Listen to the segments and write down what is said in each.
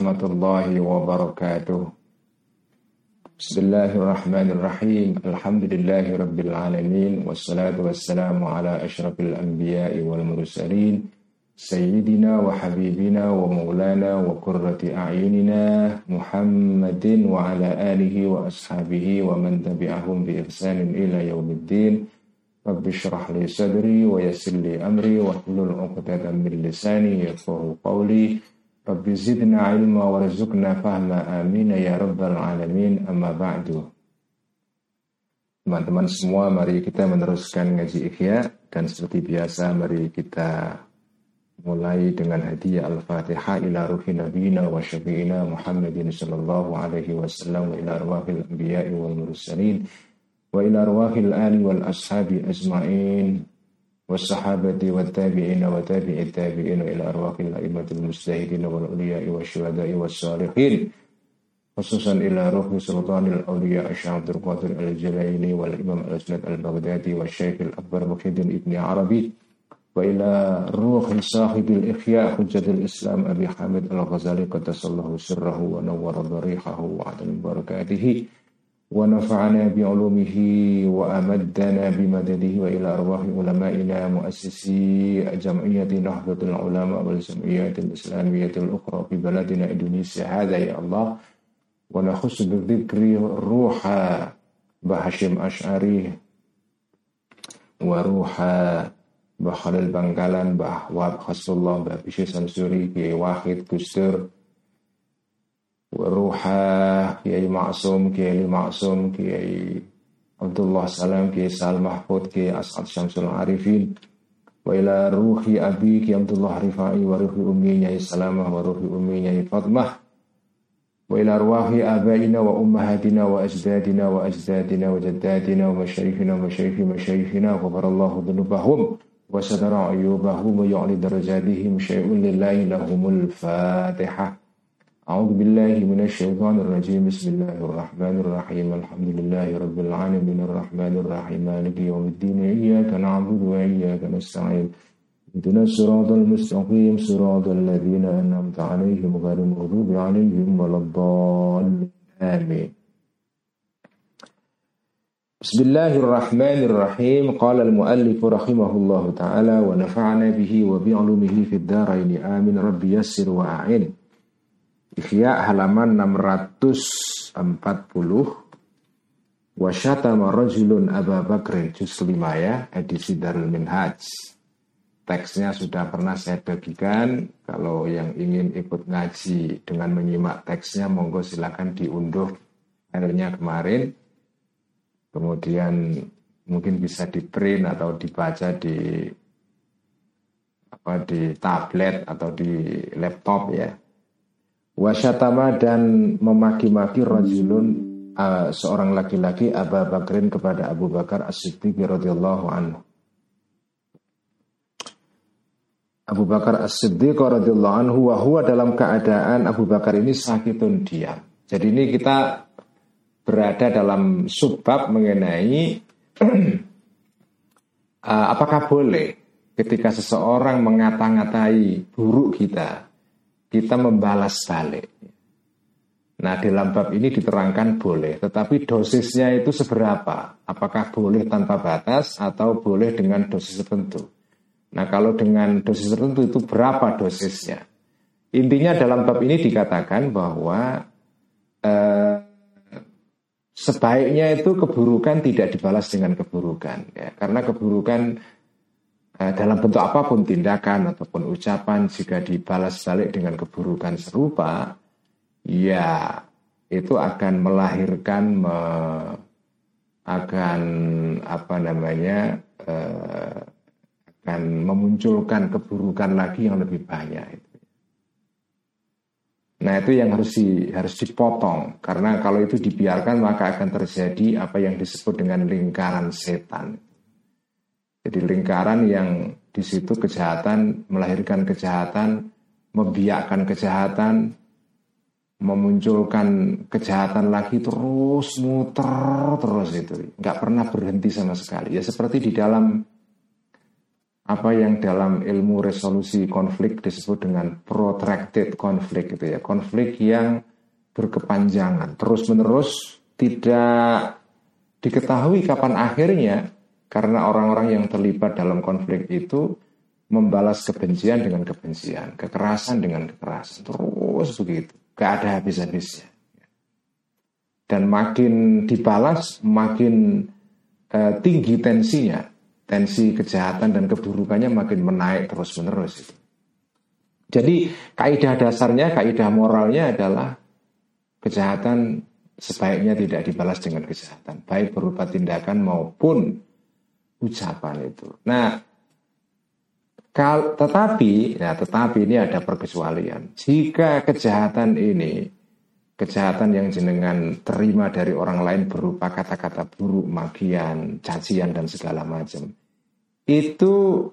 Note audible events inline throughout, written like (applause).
warahmatullahi wabarakatuh. Bismillahirrahmanirrahim. Alhamdulillahi rabbil alamin wassalatu wassalamu ala asyrafil anbiya'i wal mursalin sayyidina wa habibina wa maulana wa qurrati a'yunina Muhammadin wa ala alihi wa ashabihi wa man tabi'ahum bi ihsanin ila yaumiddin. Rabbi syrah li sadri wa yassir li amri wa hlul 'uqdatam Rabbi zidna ilma warzuqna fahma amin ya rabbal alamin. Amma ba'du. Teman-teman semua mari kita meneruskan ngaji ikhya. Dan seperti biasa mari kita mulai dengan hadiah Al-Fatihah ila ruhi nabiyina wa syafi'ina Muhammadin sallallahu alaihi wasallam wa ila arwahil anbiya'i wal mursalin wa ila arwahil ali wal ashabi ajma'in والصحابة والتابعين وتابع التابعين إلى أرواح الأئمة المجتهدين والأولياء والشهداء والصالحين خصوصا إلى روح سلطان الأولياء الشيخ عبد القادر الجليلي والإمام الأسند البغدادي والشيخ الأكبر محي ابن عربي وإلى روح صاحب الإحياء حجة الإسلام أبي حامد الغزالي قدس الله سره ونور ضريحه وعدم بركاته. ونفعنا بعلومه وأمدنا بمدده وإلى أرواح علمائنا مؤسسي جمعية نهضة العلماء والجمعيات الإسلامية الأخرى في بلدنا إندونيسيا. هذا يا الله. ونخص بالذكر روح بهاشم أشعري وروح بخلال بنغالان بحواب خص الله بابشي سمسوري في واحد كستر Ruha Kiai Maksum Kiai Maksum Kiai Abdullah Salam Kiai Sal Mahfud Kiai As'ad Syamsul Arifin wa ila ruhi abi Kiai Abdullah Rifai wa ruhi ummi Nyai Salamah wa ruhi ummi Nyai Fatmah wa ila ruhi abaina wa ummahatina wa ajdadina wa ajdadina wa jaddadina wa masyayikhina wa masyayikhi masyayikhina barallahu dhunubahum wa sadara ayubahum wa yu'li darajatihim syai'un lillahi lahumul fatihah أعوذ بالله من الشيطان الرجيم. بسم الله الرحمن الرحيم. الحمد لله رب العالمين. الرحمن الرحيم. مالك يوم الدين. إياك نعبد وإياك نستعين. اهدنا الصراط المستقيم. صراط الذين أنعمت عليهم غير المغضوب عليهم ولا الضالين. آمين بسم الله الرحمن الرحيم. قال المؤلف رحمه الله تعالى ونفعنا به وبعلومه في الدارين. آمين. ربي يسر وأعين. Ihya halaman 640 Wasyatama rajulun Aba Bakrin juz 5 ya edisi Darul Minhaj. Teksnya sudah pernah saya bagikan. Kalau yang ingin ikut ngaji dengan menyimak teksnya Monggo silakan diunduh filenya kemarin. Kemudian mungkin bisa di print atau dibaca di apa di tablet atau di laptop ya Wasyatama dan memaki-maki rajulun uh, seorang laki-laki Abu Bakrin kepada Abu Bakar As-Siddiq radhiyallahu anhu. Abu Bakar As-Siddiq radhiyallahu anhu wa huwa dalam keadaan Abu Bakar ini sakitun diam. Jadi ini kita berada dalam subbab mengenai uh, (clears throat) apakah boleh ketika seseorang mengata-ngatai buruk kita kita membalas balik. Nah, dalam bab ini diterangkan boleh, tetapi dosisnya itu seberapa? Apakah boleh tanpa batas atau boleh dengan dosis tertentu? Nah, kalau dengan dosis tertentu itu berapa dosisnya? Intinya dalam bab ini dikatakan bahwa eh, sebaiknya itu keburukan tidak dibalas dengan keburukan, ya, karena keburukan dalam bentuk apa pun tindakan ataupun ucapan jika dibalas balik dengan keburukan serupa ya itu akan melahirkan me, akan apa namanya eh, akan memunculkan keburukan lagi yang lebih banyak Nah itu yang harus di, harus dipotong karena kalau itu dibiarkan maka akan terjadi apa yang disebut dengan lingkaran setan. Jadi lingkaran yang di situ kejahatan melahirkan kejahatan, membiakkan kejahatan, memunculkan kejahatan lagi terus muter terus itu, nggak pernah berhenti sama sekali. Ya seperti di dalam apa yang dalam ilmu resolusi konflik disebut dengan protracted konflik gitu ya. Konflik yang berkepanjangan. Terus menerus tidak diketahui kapan akhirnya karena orang-orang yang terlibat dalam konflik itu membalas kebencian dengan kebencian kekerasan dengan kekerasan terus begitu. Gak ada habis-habisnya. Dan makin dibalas makin uh, tinggi tensinya. Tensi kejahatan dan keburukannya makin menaik terus menerus itu. Jadi kaidah dasarnya, kaidah moralnya adalah kejahatan sebaiknya tidak dibalas dengan kejahatan, baik berupa tindakan maupun ucapan itu. Nah, kal tetapi, ya tetapi ini ada perkecualian. Jika kejahatan ini kejahatan yang jenengan terima dari orang lain berupa kata-kata buruk, magian, cacian dan segala macam. Itu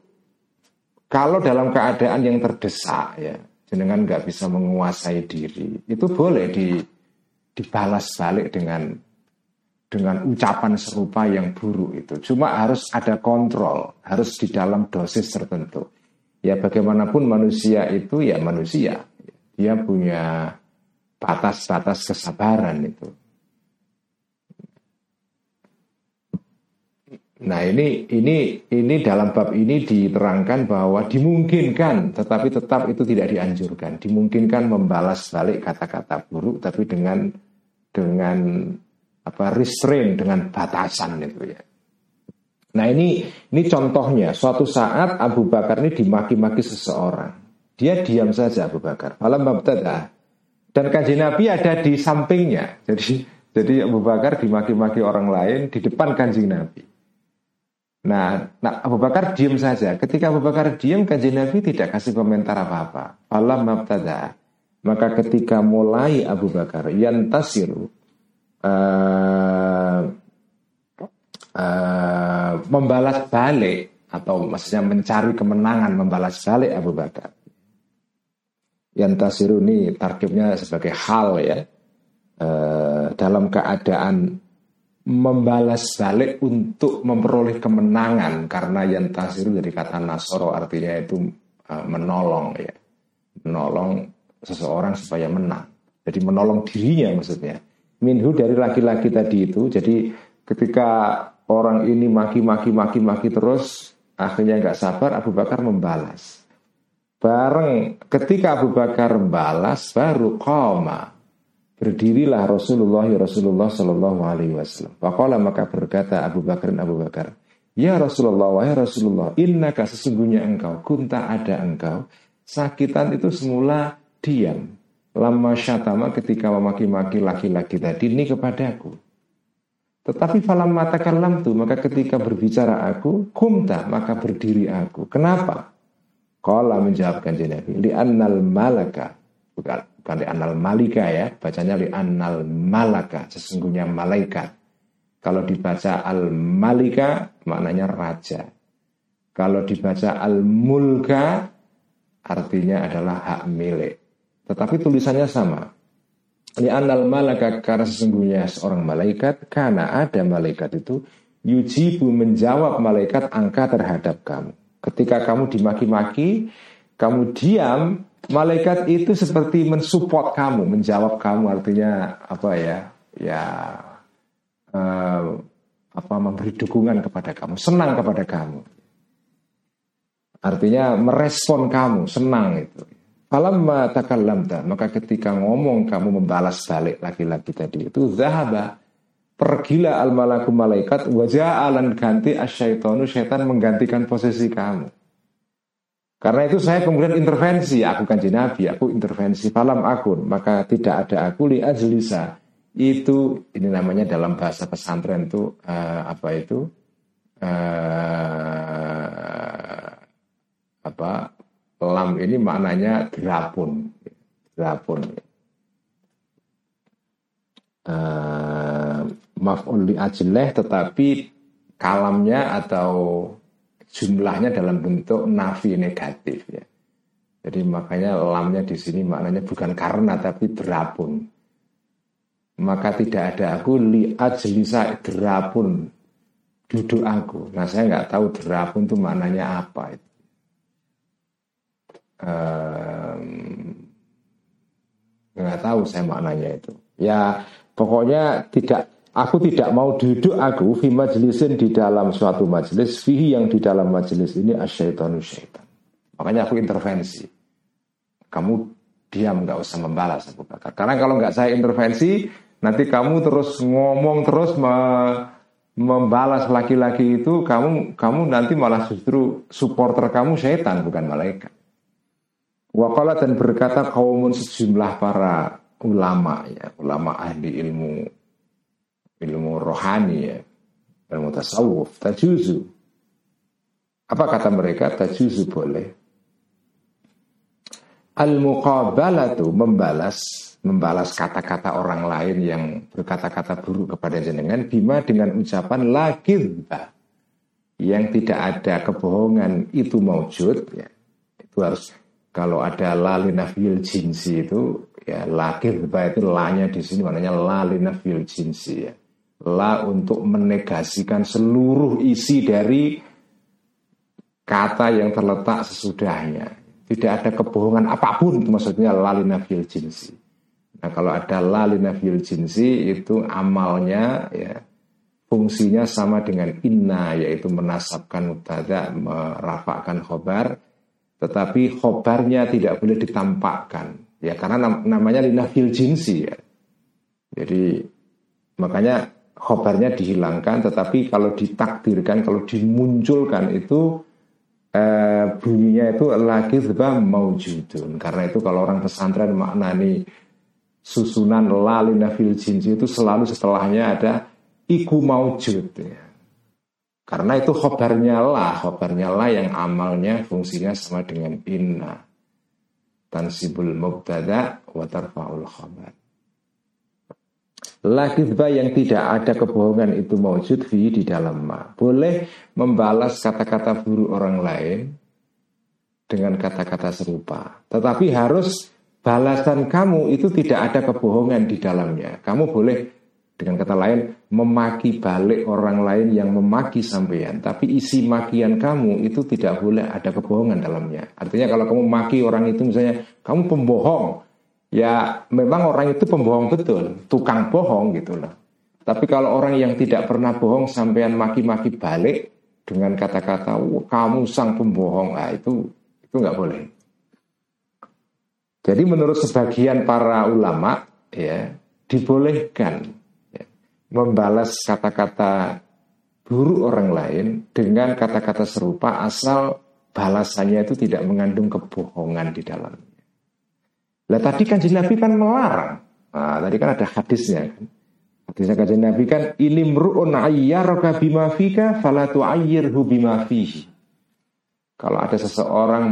kalau dalam keadaan yang terdesak ya, jenengan nggak bisa menguasai diri, itu boleh di, dibalas balik dengan dengan ucapan serupa yang buruk itu. Cuma harus ada kontrol, harus di dalam dosis tertentu. Ya bagaimanapun manusia itu ya manusia. Dia punya batas-batas kesabaran itu. Nah ini ini ini dalam bab ini diterangkan bahwa dimungkinkan, tetapi tetap itu tidak dianjurkan. Dimungkinkan membalas balik kata-kata buruk, tapi dengan dengan apa restrain, dengan batasan itu ya. Nah ini ini contohnya. Suatu saat Abu Bakar ini dimaki-maki seseorang. Dia diam saja Abu Bakar. Malam mabtada dan kanji Nabi ada di sampingnya. Jadi jadi Abu Bakar dimaki-maki orang lain di depan kanji Nabi. Nah, nah Abu Bakar diam saja. Ketika Abu Bakar diam, kanji Nabi tidak kasih komentar apa-apa. Allah mabtada. Maka ketika mulai Abu Bakar yang tasiru uh, uh, membalas balik atau maksudnya mencari kemenangan membalas balik Abu Bakar. Yang ini tarkibnya sebagai hal ya. E, dalam keadaan membalas balik untuk memperoleh kemenangan karena yang tasiru dari kata nasoro artinya itu menolong ya. Menolong seseorang supaya menang. Jadi menolong dirinya maksudnya minhu dari laki-laki tadi itu jadi ketika orang ini maki-maki maki-maki terus akhirnya nggak sabar Abu Bakar membalas Bareng ketika Abu Bakar balas baru koma berdirilah Rasulullah ya Rasulullah Shallallahu Alaihi Wasallam. Pakola maka berkata Abu Bakar Abu Bakar, Ya Rasulullah, wahai Rasulullah, innaka sesungguhnya engkau, kunta ada engkau, sakitan itu semula diam. Lama syatama ketika memaki-maki laki-laki tadi ini kepadaku. Tetapi falam matakan lam maka ketika berbicara aku, kumta, maka berdiri aku. Kenapa? Kala menjawab kanjeng Nabi, li annal malaka. Bukan, bukan li annal malika ya, bacanya li annal malaka, sesungguhnya malaikat. Kalau dibaca al malika maknanya raja. Kalau dibaca al mulka artinya adalah hak milik. Tetapi tulisannya sama. Li annal malaka karena sesungguhnya seorang malaikat karena ada malaikat itu yujibu menjawab malaikat angka terhadap kamu. Ketika kamu dimaki-maki, kamu diam, malaikat itu seperti mensupport kamu, menjawab kamu artinya apa ya? Ya uh, apa memberi dukungan kepada kamu, senang kepada kamu. Artinya merespon kamu, senang itu. Falamma takallamta, maka ketika ngomong kamu membalas balik laki-laki tadi itu zahaba Pergilah al malaku malaikat wajah alan ganti asyaitonu syaitan menggantikan posisi kamu. Karena itu saya kemudian intervensi, aku kan nabi, aku intervensi falam akun, maka tidak ada aku li ajlisa. Itu ini namanya dalam bahasa pesantren itu uh, apa itu? Uh, apa lam ini maknanya drapun, drapun. Uh, maf'ul li ajleh tetapi kalamnya atau jumlahnya dalam bentuk nafi negatif ya. Jadi makanya lamnya di sini maknanya bukan karena tapi berapun. Maka tidak ada aku li ajlisa derapun duduk aku. Nah saya nggak tahu derapun itu maknanya apa itu. Nggak tahu saya maknanya itu. Ya pokoknya tidak aku tidak mau duduk aku fi majlisin di dalam suatu majelis fihi yang di dalam majelis ini asyaitonu syaitan. Makanya aku intervensi. Kamu diam nggak usah membalas Abu Bakar. Karena kalau nggak saya intervensi, nanti kamu terus ngomong terus me, membalas laki-laki itu, kamu kamu nanti malah justru supporter kamu syaitan bukan malaikat. Wakala dan berkata kaumun sejumlah para ulama ya, ulama ahli ilmu ilmu rohani ya, ilmu tasawuf, tajuzu. Apa kata mereka? Tajuzu boleh. Al-muqabalatu membalas membalas kata-kata orang lain yang berkata-kata buruk kepada jenengan bima dengan ucapan lagidba yang tidak ada kebohongan itu maujud ya. Itu harus kalau ada lali nafil jinsi itu ya lakir itu lanya di sini maknanya lali nafil jinsi ya. La untuk menegasikan seluruh isi dari kata yang terletak sesudahnya. Tidak ada kebohongan apa pun itu maksudnya lali nafil jinsi. Nah kalau ada lali nafil jinsi itu amalnya ya fungsinya sama dengan inna yaitu menasabkan mubtada merafakkan khobar tetapi khobarnya tidak boleh ditampakkan. Ya karena namanya linafil jinsi ya. Jadi makanya khobarnya dihilangkan tetapi kalau ditakdirkan kalau dimunculkan itu eh, bunyinya itu lagi sebab maujudun karena itu kalau orang pesantren maknani susunan lalinafil jinsi itu selalu setelahnya ada iku maujud ya karena itu khobarnya lah, khobarnya lah yang amalnya fungsinya sama dengan inna. Tansibul mubtada wa tarfa'ul khabar. Lakidba yang tidak ada kebohongan itu maujud fi di dalam ma. Boleh membalas kata-kata buruk orang lain dengan kata-kata serupa. Tetapi harus balasan kamu itu tidak ada kebohongan di dalamnya. Kamu boleh dengan kata lain, memaki balik orang lain yang memaki sampean, tapi isi makian kamu itu tidak boleh ada kebohongan dalamnya. Artinya kalau kamu maki orang itu misalnya, kamu pembohong, ya memang orang itu pembohong betul, tukang bohong gitu loh. Tapi kalau orang yang tidak pernah bohong sampean maki-maki balik dengan kata-kata kamu sang pembohong, nah itu itu nggak boleh. Jadi menurut sebagian para ulama ya dibolehkan membalas kata-kata buruk orang lain dengan kata-kata serupa asal balasannya itu tidak mengandung kebohongan di dalamnya. Lah tadi kan Nabi kan melarang. Nah, tadi kan ada hadisnya kan. Hadisnya kan Nabi kan ilimruun ayyaraka bima fika fala tu'ayyirhu bima fihi. Kalau ada seseorang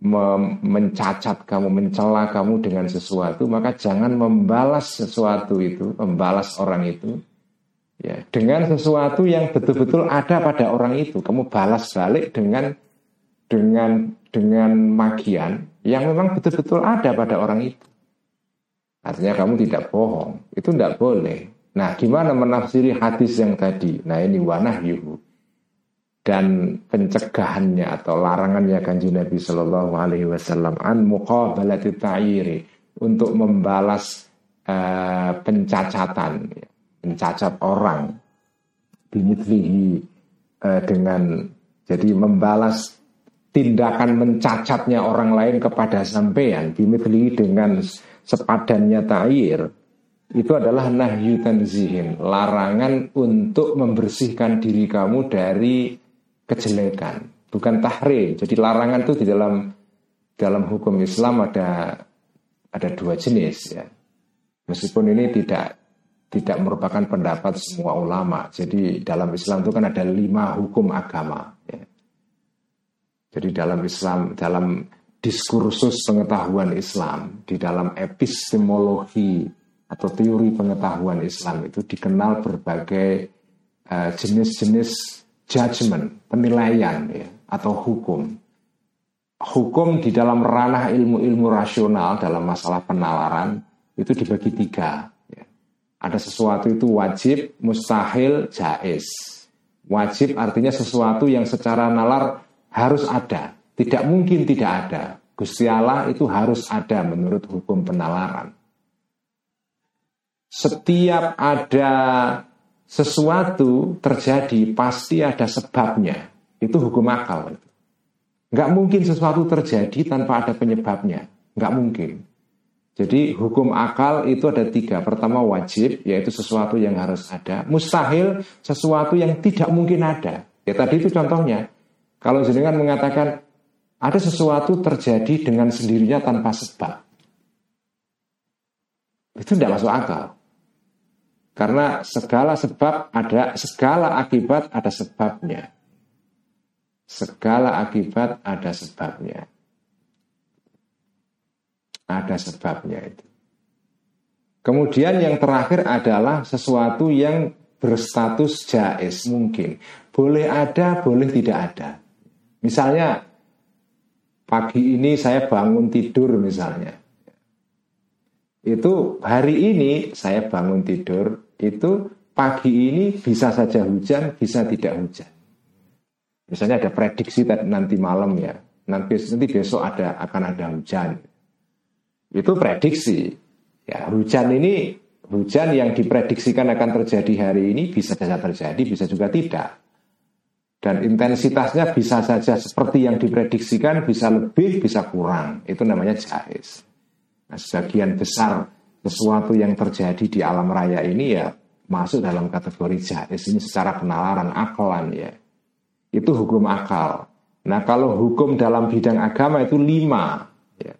mencacat kamu, mencela kamu dengan sesuatu, maka jangan membalas sesuatu itu, membalas orang itu ya dengan sesuatu yang betul-betul ada pada orang itu. Kamu balas balik dengan dengan dengan magian yang memang betul-betul ada pada orang itu. Artinya kamu tidak bohong. Itu tidak boleh. Nah gimana menafsiri hadis yang tadi? Nah ini wanah yuhu dan pencegahannya atau larangannya kanji Nabi Shallallahu Alaihi Wasallam an muqabalati ta'iri untuk membalas uh, pencacatan ya mencacat orang bimithlihi eh, dengan jadi membalas tindakan mencacatnya orang lain kepada sampean bimithlihi dengan sepadannya ta'ir itu adalah nahyu tanzihin larangan untuk membersihkan diri kamu dari kejelekan bukan tahrim jadi larangan itu di dalam dalam hukum Islam ada ada dua jenis ya meskipun ini tidak tidak merupakan pendapat semua ulama. Jadi dalam Islam itu kan ada lima hukum agama. Ya. Jadi dalam Islam, dalam diskursus pengetahuan Islam, di dalam epistemologi atau teori pengetahuan Islam itu dikenal berbagai uh, jenis-jenis judgment, penilaian ya, atau hukum. Hukum di dalam ranah ilmu-ilmu rasional dalam masalah penalaran itu dibagi tiga ada sesuatu itu wajib, mustahil, jais. Wajib artinya sesuatu yang secara nalar harus ada. Tidak mungkin tidak ada. Gusti Allah itu harus ada menurut hukum penalaran. Setiap ada sesuatu terjadi pasti ada sebabnya. Itu hukum akal. Nggak mungkin sesuatu terjadi tanpa ada penyebabnya. Nggak mungkin. Jadi hukum akal itu ada tiga. Pertama wajib, yaitu sesuatu yang harus ada. Mustahil, sesuatu yang tidak mungkin ada. Ya tadi itu contohnya. Kalau jenengan mengatakan ada sesuatu terjadi dengan sendirinya tanpa sebab. Itu tidak masuk akal. Karena segala sebab ada, segala akibat ada sebabnya. Segala akibat ada sebabnya. Ada sebabnya itu. Kemudian yang terakhir adalah sesuatu yang berstatus jais mungkin. Boleh ada, boleh tidak ada. Misalnya pagi ini saya bangun tidur misalnya. Itu hari ini saya bangun tidur itu pagi ini bisa saja hujan, bisa tidak hujan. Misalnya ada prediksi nanti malam ya, nanti besok ada akan ada hujan. Itu prediksi. Ya, hujan ini hujan yang diprediksikan akan terjadi hari ini bisa saja terjadi, bisa juga tidak dan intensitasnya bisa saja seperti yang diprediksikan, bisa lebih, bisa kurang. Itu namanya jahis. Nah, sebagian besar sesuatu yang terjadi di alam raya ini ya masuk dalam kategori jahis. Ini secara penalaran akalan ya. Itu hukum akal. Nah kalau hukum dalam bidang agama itu lima. Ya.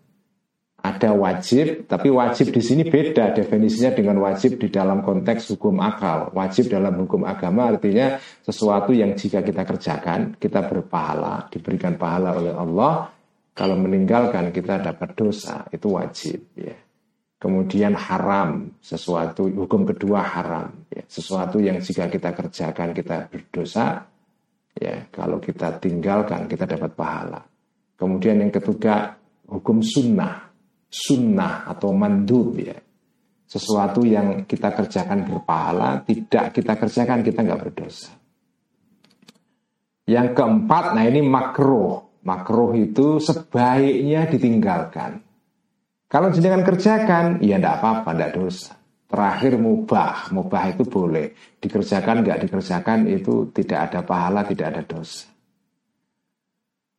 Ada wajib, tapi wajib di sini beda definisinya dengan wajib di dalam konteks hukum akal. Wajib dalam hukum agama artinya sesuatu yang jika kita kerjakan, kita berpahala, diberikan pahala oleh Allah. Kalau meninggalkan kita dapat dosa, itu wajib. Ya. Kemudian haram, sesuatu hukum kedua haram, ya. sesuatu yang jika kita kerjakan kita berdosa, ya kalau kita tinggalkan kita dapat pahala. Kemudian yang ketiga hukum sunnah, sunnah atau mandub ya, sesuatu yang kita kerjakan berpahala, tidak kita kerjakan kita nggak berdosa. Yang keempat, nah ini makruh, makruh itu sebaiknya ditinggalkan. Kalau jenengan kerjakan, ya tidak apa-apa, tidak dosa. Terakhir mubah, mubah itu boleh. Dikerjakan, nggak dikerjakan itu tidak ada pahala, tidak ada dosa.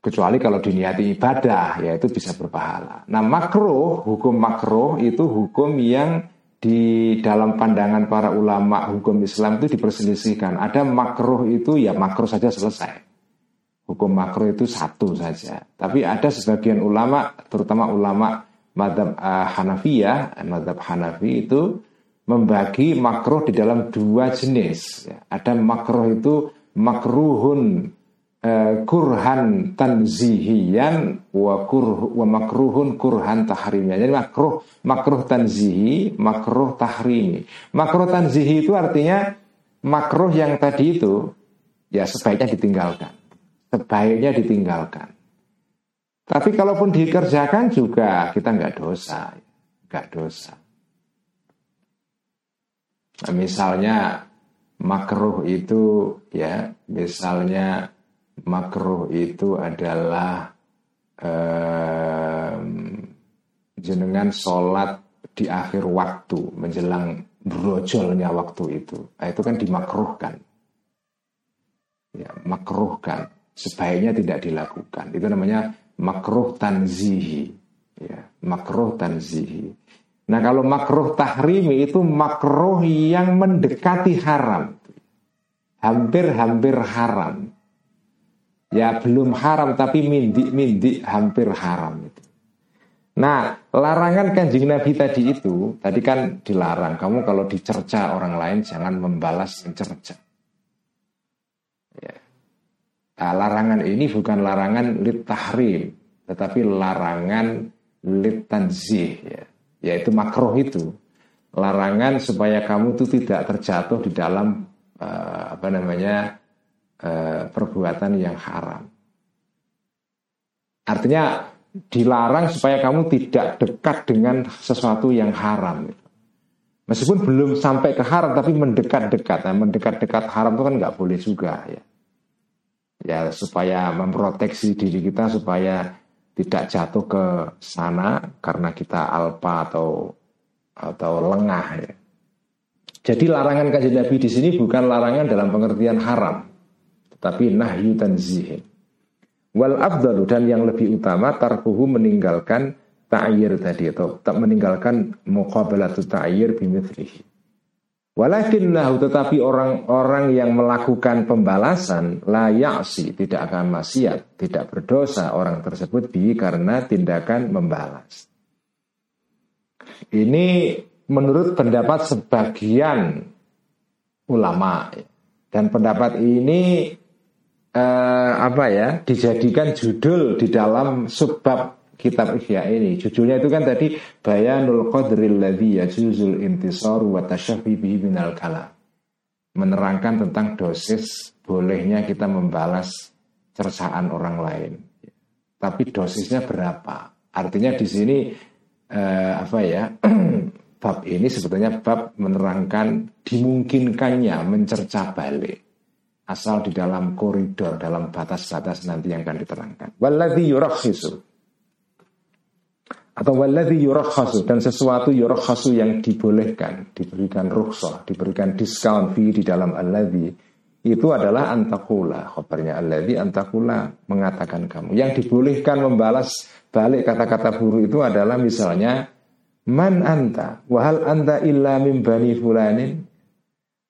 Kecuali kalau diniati ibadah, ya itu bisa berpahala. Nah makruh, hukum makruh itu hukum yang di dalam pandangan para ulama hukum Islam itu diperselisihkan. Ada makruh itu ya makruh saja selesai. Hukum makruh itu satu saja. Tapi ada sebagian ulama, terutama ulama madhab uh, Hanafiyah, madhab Hanafi itu membagi makruh di dalam dua jenis. Ya. Ada makruh itu makruhun uh, kurhan tanzihiyan wa kurh wa makruhun kurhan tahrimiyan. Jadi makruh makruh tanzihi, makruh tahrimi. Makruh tanzihi itu artinya makruh yang tadi itu ya sebaiknya ditinggalkan. Sebaiknya ditinggalkan. Tapi kalaupun dikerjakan juga kita nggak dosa, nggak dosa. Nah, misalnya makruh itu ya, misalnya makruh itu adalah um, jenengan sholat di akhir waktu menjelang brojolnya waktu itu. Nah, itu kan dimakruhkan. Ya, makruhkan. Sebaiknya tidak dilakukan. Itu namanya makruh tanzihi. Ya makruh tanzihi. Nah kalau makruh tahrimi itu makruh yang mendekati haram. Hampir-hampir haram. Ya belum haram tapi mindik-mindik hampir haram itu. Nah, larangan kanjeng Nabi tadi itu, tadi kan dilarang. Kamu kalau dicerca orang lain jangan membalas mencerca. Nah, larangan ini bukan larangan lit tahrim, tetapi larangan lit tanzih, ya. yaitu makroh itu. Larangan supaya kamu itu tidak terjatuh di dalam uh, apa namanya uh, perbuatan yang haram. Artinya dilarang supaya kamu tidak dekat dengan sesuatu yang haram. Meskipun belum sampai ke haram, tapi mendekat-dekat. Nah, mendekat-dekat haram itu kan nggak boleh juga ya ya supaya memproteksi diri kita supaya tidak jatuh ke sana karena kita alpa atau atau lengah ya. Jadi larangan kajian Nabi di sini bukan larangan dalam pengertian haram, tetapi nahyu tanzihin. Wal afdalu dan yang lebih utama tarkuhu meninggalkan ta'yir tadi atau tak meninggalkan muqabalatu ta'yir bimithlihi. Walakinnahu tetapi orang-orang yang melakukan pembalasan la ya'si tidak akan maksiat, tidak berdosa orang tersebut bi karena tindakan membalas. Ini menurut pendapat sebagian ulama dan pendapat ini eh, apa ya dijadikan judul di dalam subbab kitab Ihya ini. Judulnya itu kan tadi Bayanul Qadril ladzi yajuzul intisar wa tashaffi bihi minal kalam. Menerangkan tentang dosis bolehnya kita membalas cercaan orang lain. Tapi dosisnya berapa? Artinya di sini eh, apa ya? (clears throat) bab ini sebetulnya bab menerangkan dimungkinkannya mencerca balik asal di dalam koridor dalam batas-batas nanti yang akan diterangkan. Walladzi yurakhisu atau waladhi yurakhasu dan sesuatu yurakhasu yang dibolehkan, diberikan rukhsah, diberikan diskon fee di dalam alladhi itu adalah antakula. Khabarnya alladhi antakula mengatakan kamu. Yang dibolehkan membalas balik kata-kata buruk itu adalah misalnya man anta wahal anta illa min bani fulanin?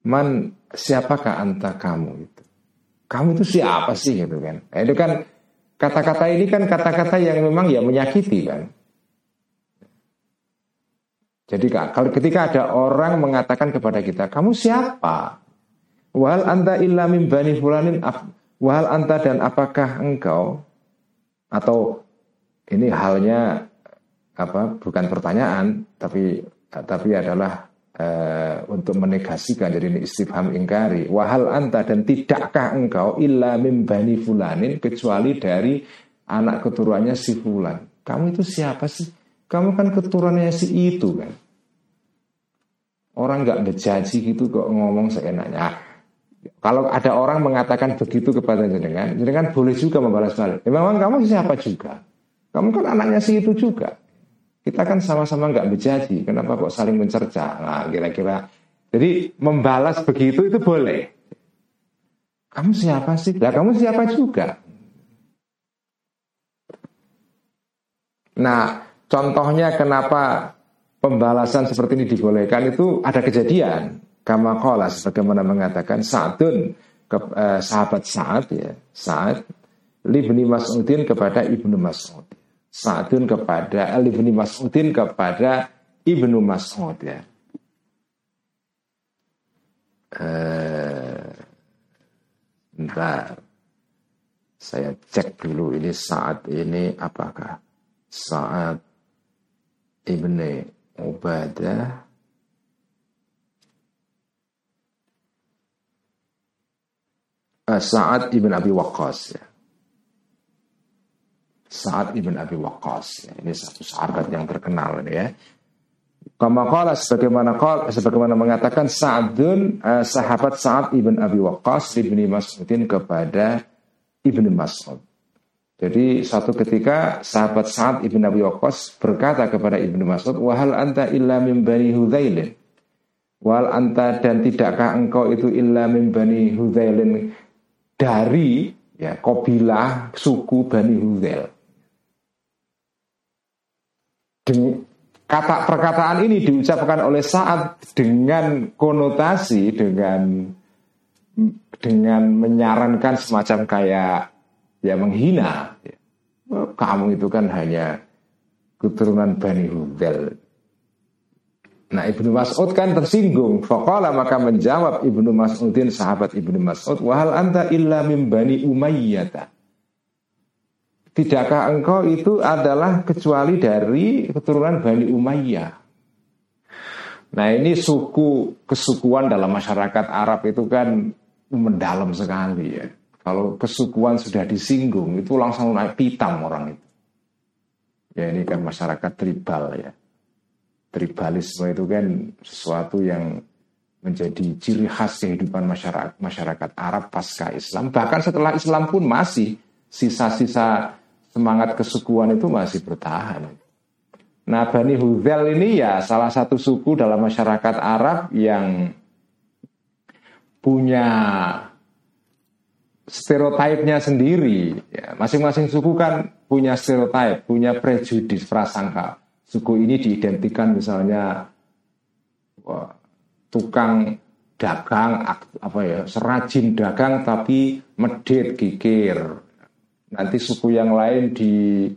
Man siapakah anta kamu? Itu kamu itu siapa sih? Gitu kan. Nah, itu kan kata-kata ini kan kata-kata yang memang ya menyakiti kan jadi kalau ketika ada orang mengatakan kepada kita, kamu siapa? Wal anta illa min bani fulanin wal anta dan apakah engkau? Atau ini halnya apa bukan pertanyaan tapi tapi adalah e, untuk menegasikan jadi ini istifham ingkari. Wahal anta dan tidakkah engkau illa min bani fulanin kecuali dari anak keturunannya si fulan? Kamu itu siapa sih? Kamu kan keturunannya si itu kan. Orang nggak ngejaji gitu kok ngomong seenaknya. Kalau ada orang mengatakan begitu kepada jenengan, jenengan boleh juga membalas balik. Ya, memang kamu siapa juga? Kamu kan anaknya si itu juga. Kita kan sama-sama nggak berjanji. Kenapa kok saling mencerca? Nah, kira-kira. Jadi membalas begitu itu boleh. Kamu siapa sih? Lah kamu siapa juga? Nah, Contohnya kenapa pembalasan seperti ini dibolehkan itu ada kejadian. Kama kola sebagaimana mengatakan Sa'dun ke, eh, sahabat Sa'ad ya, Sa'ad Libni Mas'udin kepada Ibnu Mas'ud. Sa'dun kepada eh, Libni Mas'udin kepada Ibnu Mas'ud ya. Eh, bentar. Saya cek dulu ini saat ini apakah saat ibni Ubadah uh, Sa'ad ibn Abi Waqqas ya. Sa'ad ibn Abi Waqqas ya. Ini satu sahabat yang terkenal ini ya. Kama qala sebagaimana qala sebagaimana mengatakan Sa'dun uh, sahabat Sa'ad ibn Abi Waqqas ibni Mas'udin kepada Ibnu Mas'ud. Jadi satu ketika sahabat Sa'ad ibn Abi Waqqas berkata kepada Ibnu Mas'ud, "Wahal anta illa min bani Hudzailin?" Wahal anta dan tidakkah engkau itu illa min bani Hudzailin dari ya kabilah suku Bani Hudzail. Kata perkataan ini diucapkan oleh Sa'ad dengan konotasi dengan dengan menyarankan semacam kayak ya menghina. Kamu itu kan hanya keturunan Bani Hudel. Nah Ibnu Mas'ud kan tersinggung. Faqala maka menjawab Ibnu Mas'udin sahabat Ibnu Mas'ud. Wahal anta illa min Bani Umayyata. Tidakkah engkau itu adalah kecuali dari keturunan Bani Umayyah? Nah ini suku kesukuan dalam masyarakat Arab itu kan mendalam sekali ya. Kalau kesukuan sudah disinggung itu langsung naik pitam orang itu. Ya ini kan masyarakat tribal ya. Tribalisme itu kan sesuatu yang menjadi ciri khas kehidupan masyarakat masyarakat Arab pasca Islam. Bahkan setelah Islam pun masih sisa-sisa semangat kesukuan itu masih bertahan. Nah Bani Hudzel ini ya salah satu suku dalam masyarakat Arab yang punya stereotipnya sendiri. Ya, masing-masing suku kan punya stereotip, punya prejudis, prasangka. Suku ini diidentikan misalnya wah, tukang dagang apa ya serajin dagang tapi medit kikir nanti suku yang lain di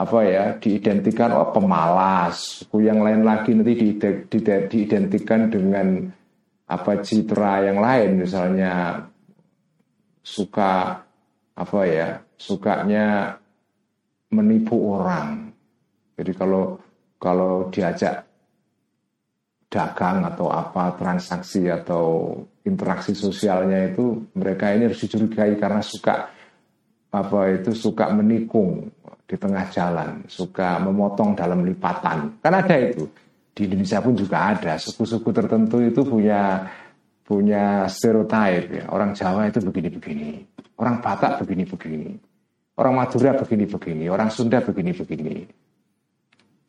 apa ya diidentikan oh pemalas suku yang lain lagi nanti di, di, diidentikan dengan apa citra yang lain misalnya suka apa ya sukanya menipu orang jadi kalau kalau diajak dagang atau apa transaksi atau interaksi sosialnya itu mereka ini harus dicurigai karena suka apa itu suka menikung di tengah jalan, suka memotong dalam lipatan. Kan ada itu. Di Indonesia pun juga ada suku-suku tertentu itu punya punya stereotip ya. Orang Jawa itu begini-begini, orang Batak begini-begini, orang Madura begini-begini, orang Sunda begini-begini.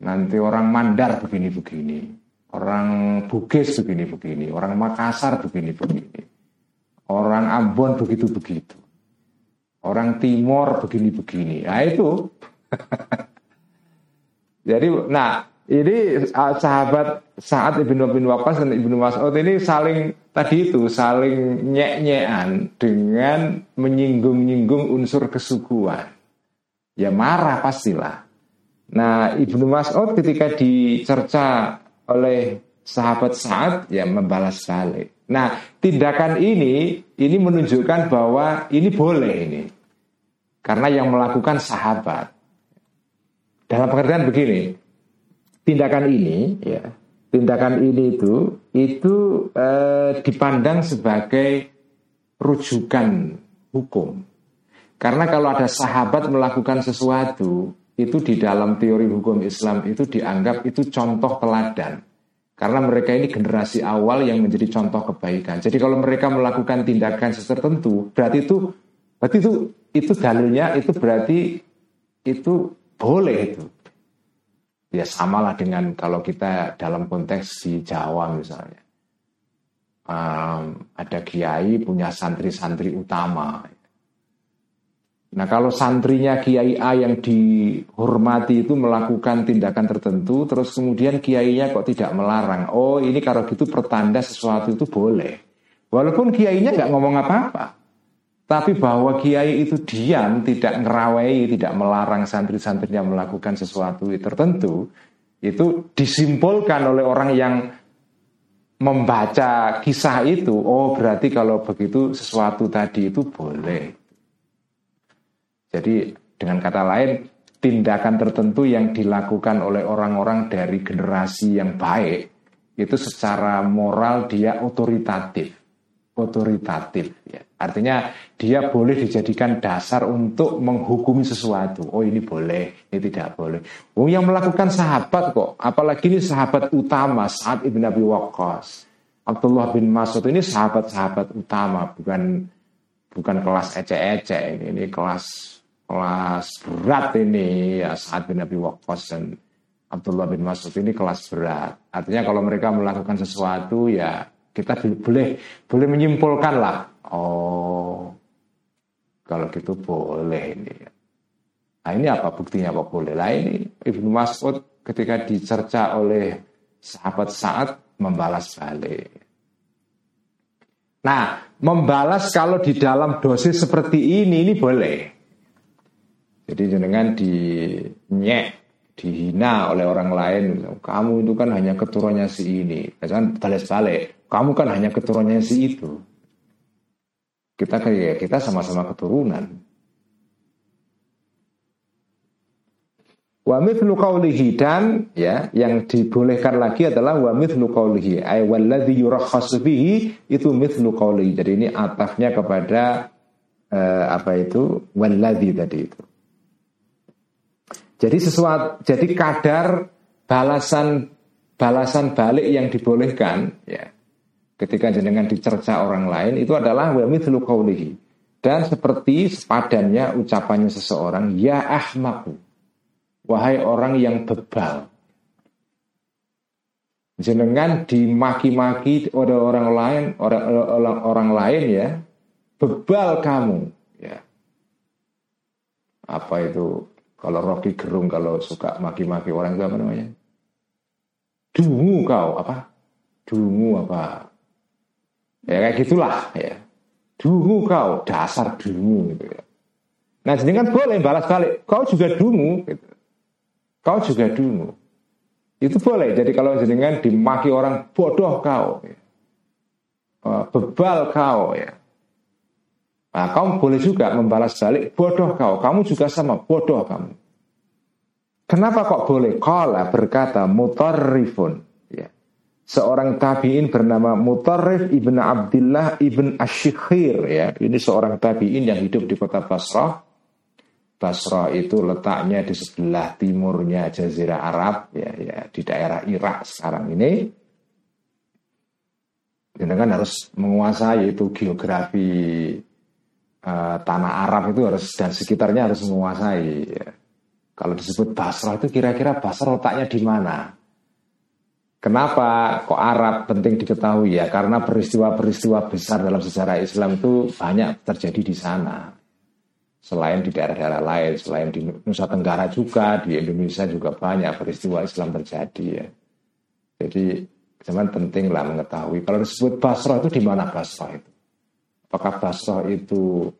Nanti orang Mandar begini-begini. Orang Bugis begini-begini, orang Makassar begini-begini, orang Ambon begitu-begitu, orang Timor begini-begini. Nah itu. (laughs) Jadi, nah ini ah, sahabat saat Ibnu bin Waqqas dan Ibnu Mas'ud ini saling tadi itu saling nyek-nyekan dengan menyinggung-nyinggung unsur kesukuan. Ya marah pastilah. Nah Ibnu Mas'ud ketika dicerca oleh sahabat saat ya membalas balik. Nah, tindakan ini ini menunjukkan bahwa ini boleh ini. Karena yang melakukan sahabat. Dalam pengertian begini, tindakan ini ya, tindakan ini itu itu eh, dipandang sebagai rujukan hukum. Karena kalau ada sahabat melakukan sesuatu, itu di dalam teori hukum Islam itu dianggap itu contoh teladan. Karena mereka ini generasi awal yang menjadi contoh kebaikan. Jadi kalau mereka melakukan tindakan tertentu, berarti itu berarti itu itu dalilnya itu berarti itu boleh itu. Ya samalah dengan kalau kita dalam konteks di Jawa misalnya. Um, ada kiai punya santri-santri utama. Nah kalau santrinya Kiai A yang dihormati itu melakukan tindakan tertentu Terus kemudian kiainya kok tidak melarang. Oh ini kalau gitu pertanda sesuatu itu boleh. Walaupun kiainya nggak ngomong apa-apa Tapi bahwa kiai itu diam, tidak ngerawai, tidak melarang santri-santrinya melakukan sesuatu tertentu Itu disimpulkan oleh orang yang membaca kisah itu Oh berarti kalau begitu sesuatu tadi itu boleh. Jadi dengan kata lain tindakan tertentu yang dilakukan oleh orang-orang dari generasi yang baik itu secara moral dia otoritatif otoritatif ya. artinya dia boleh dijadikan dasar untuk menghukumi sesuatu oh ini boleh ini tidak boleh oh yang melakukan sahabat kok apalagi ini sahabat utama saat ibn Abi Waqqas Abdullah bin Mas'ud ini sahabat-sahabat utama bukan bukan kelas ece-ece ini, ini kelas kelas berat ini ya saat bin Abi Waqqas dan Abdullah bin Mas'ud ini kelas berat. Artinya kalau mereka melakukan sesuatu ya kita boleh boleh menyimpulkan lah. Oh, kalau gitu boleh ini. Nah ini apa buktinya apa boleh? Lah ini Ibnu Mas'ud ketika dicerca oleh sahabat saat membalas balik. Nah, membalas kalau di dalam dosis seperti ini ini boleh. Jadi jenengan dinyek, dihina oleh orang lain. Kamu itu kan hanya keturunannya si ini. Jangan balas balik. Kamu kan hanya keturunannya si itu. Kita kayak kita sama-sama keturunan. Wa mithlu qawlihi dan ya yang dibolehkan lagi adalah wa mithlu qawlihi ay walladhi yurakhasu bihi itu mithlu qawlihi. Jadi ini atafnya kepada uh, apa itu walladhi tadi itu. Jadi sesuatu jadi kadar balasan balasan balik yang dibolehkan ya ketika jenengan dicerca orang lain itu adalah wa mithlu. Dan seperti sepadannya ucapannya seseorang, Ya ahmaku, wahai orang yang bebal. Jenengan dimaki-maki oleh orang lain, orang, orang lain ya, bebal kamu. Ya. Apa itu, kalau Rocky Gerung kalau suka maki-maki orang itu apa namanya? Dungu kau, apa? Dungu apa? Ya kayak gitulah ya. Dungu kau, dasar dungu gitu ya. Nah jadi kan boleh balas balik. Kau juga dungu gitu. Kau juga dungu. Itu boleh. Jadi kalau jenengan dimaki orang bodoh kau, ya. Eh, bebal kau ya. Nah, kamu boleh juga membalas balik bodoh kau. Kamu juga sama bodoh kamu. Kenapa kok boleh? Kala berkata mutarrifun seorang tabi'in bernama Mutarrif ibn Abdullah ibn Ashikhir ya. Ini seorang tabi'in yang hidup di kota Basrah. Basrah itu letaknya di sebelah timurnya Jazirah Arab ya, ya di daerah Irak sekarang ini. Kan harus menguasai itu geografi uh, tanah Arab itu harus dan sekitarnya harus menguasai. Ya. Kalau disebut Basrah itu kira-kira Basrah letaknya di mana? Kenapa kok Arab penting diketahui ya? Karena peristiwa-peristiwa besar dalam sejarah Islam itu banyak terjadi di sana. Selain di daerah-daerah lain, selain di Nusa Tenggara juga, di Indonesia juga banyak peristiwa Islam terjadi ya. Jadi zaman penting lah mengetahui. Kalau disebut Basrah itu di mana Basrah itu? Apakah Basrah itu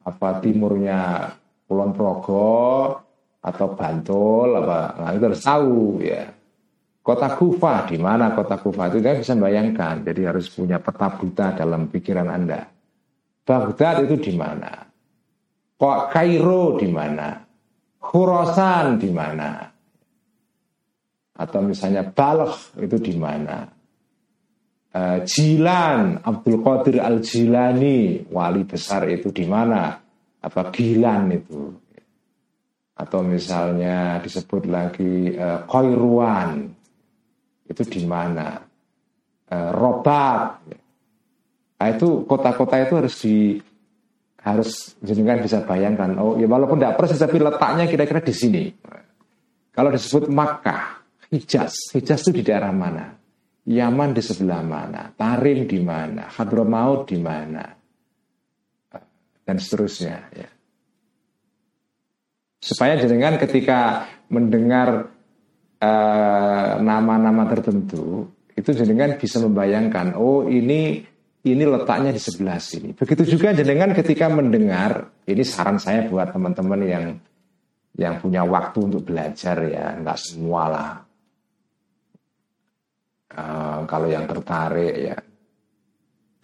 apa timurnya Kulon Progo atau Bantul apa? Nah, itu harus tahu ya Kota Kufa, di mana kota Kufa itu kita bisa bayangkan. Jadi harus punya peta buta dalam pikiran Anda. Baghdad itu di mana? Kok Kairo di mana? Khurasan di mana? Atau misalnya Balkh itu di mana? Uh, Jilan, Abdul Qadir Al Jilani, wali besar itu di mana? Apa Gilan itu? Atau misalnya disebut lagi uh, itu di mana? E, robat nah, itu kota-kota itu harus di harus jenengan bisa bayangkan oh ya walaupun tidak persis tapi letaknya kira-kira di sini. Kalau disebut Makkah Hijaz. Hijaz itu di daerah mana Yaman di sebelah mana? Tarim di mana? Hadramaut di mana? Dan seterusnya ya. Supaya jenengan ketika mendengar Eh, nama-nama uh, tertentu itu jenengan bisa membayangkan oh ini ini letaknya di sebelah sini. Begitu juga jenengan ketika mendengar ini saran saya buat teman-teman yang yang punya waktu untuk belajar ya. Nggak semua lah. Uh, kalau yang tertarik ya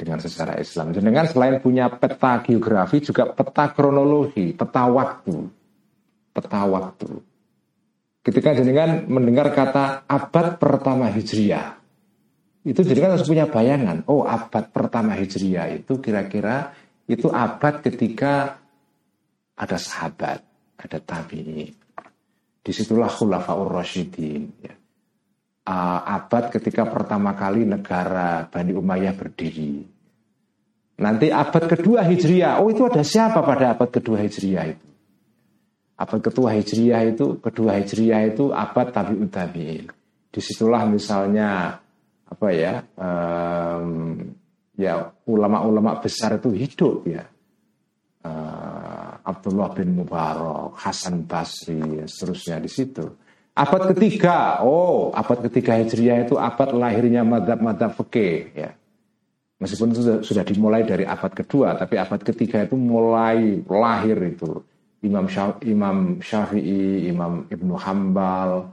dengan sejarah Islam. Jenengan selain punya peta geografi juga peta kronologi, peta waktu, peta waktu. Ketika jenengan mendengar kata abad pertama Hijriah, itu jenengan harus punya bayangan. Oh, abad pertama Hijriah itu kira-kira itu abad ketika ada sahabat, ada tabi'in. Di situlah khulafaur rasyidin. Ya. Uh, abad ketika pertama kali negara Bani Umayyah berdiri. Nanti abad kedua Hijriah. Oh itu ada siapa pada abad kedua Hijriah itu? abad ketua Hijriah itu kedua Hijriah itu abad tabi'ut tabi'in. Di situlah misalnya apa ya um, ya ulama-ulama besar itu hidup ya uh, Abdullah bin Mubarak, Hasan Basri, seterusnya di situ. Abad ketiga, oh abad ketiga Hijriah itu abad lahirnya madhab-madhab fikih ya. Meskipun itu sudah, sudah dimulai dari abad kedua, tapi abad ketiga itu mulai lahir itu Imam Syafi'i, Imam Syafi'i, Imam Ibnu Hambal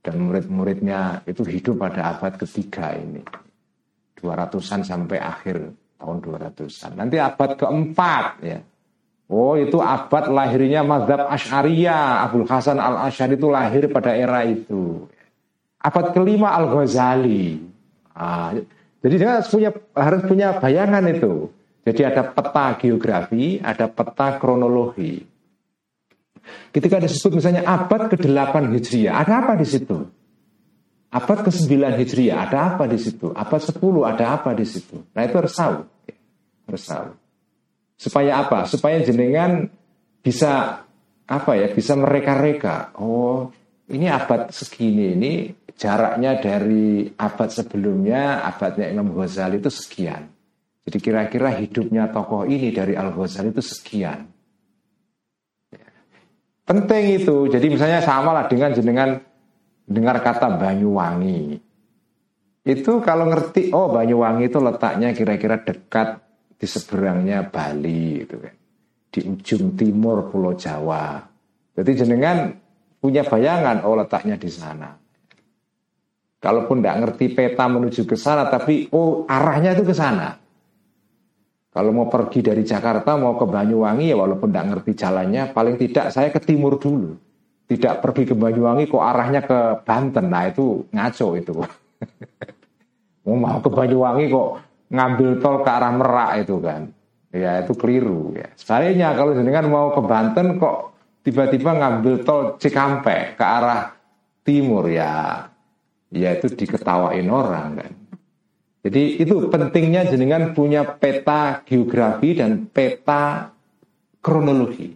dan murid-muridnya itu hidup pada abad ketiga ini. 200-an sampai akhir tahun 200-an. Nanti abad keempat ya. Oh itu abad lahirnya Mazhab Ash'ariyah. Abdul Hasan al-Ash'ari itu lahir pada era itu. Abad kelima Al-Ghazali. Nah, jadi dia harus punya, harus punya bayangan itu. Jadi ada peta geografi, ada peta kronologi. Ketika disebut misalnya abad ke-8 Hijriah, ada apa di situ? Abad ke-9 Hijriah, ada apa di situ? Abad 10 ada apa di situ? Nah itu harus tahu. Harus tahu. Supaya apa? Supaya jenengan bisa apa ya? Bisa mereka-reka. Oh, ini abad segini ini jaraknya dari abad sebelumnya, abadnya Imam Ghazali itu sekian. Jadi kira-kira hidupnya tokoh ini dari Al Ghazali itu sekian. Penting itu. Jadi misalnya sama lah dengan jenengan dengar kata Banyuwangi. Itu kalau ngerti, oh Banyuwangi itu letaknya kira-kira dekat di seberangnya Bali itu kan. Di ujung timur Pulau Jawa. Jadi jenengan punya bayangan, oh letaknya di sana. Kalaupun tidak ngerti peta menuju ke sana, tapi oh arahnya itu ke sana. Kalau mau pergi dari Jakarta mau ke Banyuwangi ya walaupun tidak ngerti jalannya, paling tidak saya ke timur dulu. Tidak pergi ke Banyuwangi kok arahnya ke Banten. Nah itu ngaco itu. (laughs) mau ke Banyuwangi kok ngambil tol ke arah Merak itu kan. Ya itu keliru ya. Sebaliknya kalau jenengan mau ke Banten kok tiba-tiba ngambil tol Cikampek ke arah timur ya. Ya itu diketawain orang kan. Jadi itu pentingnya jenengan punya peta geografi dan peta kronologi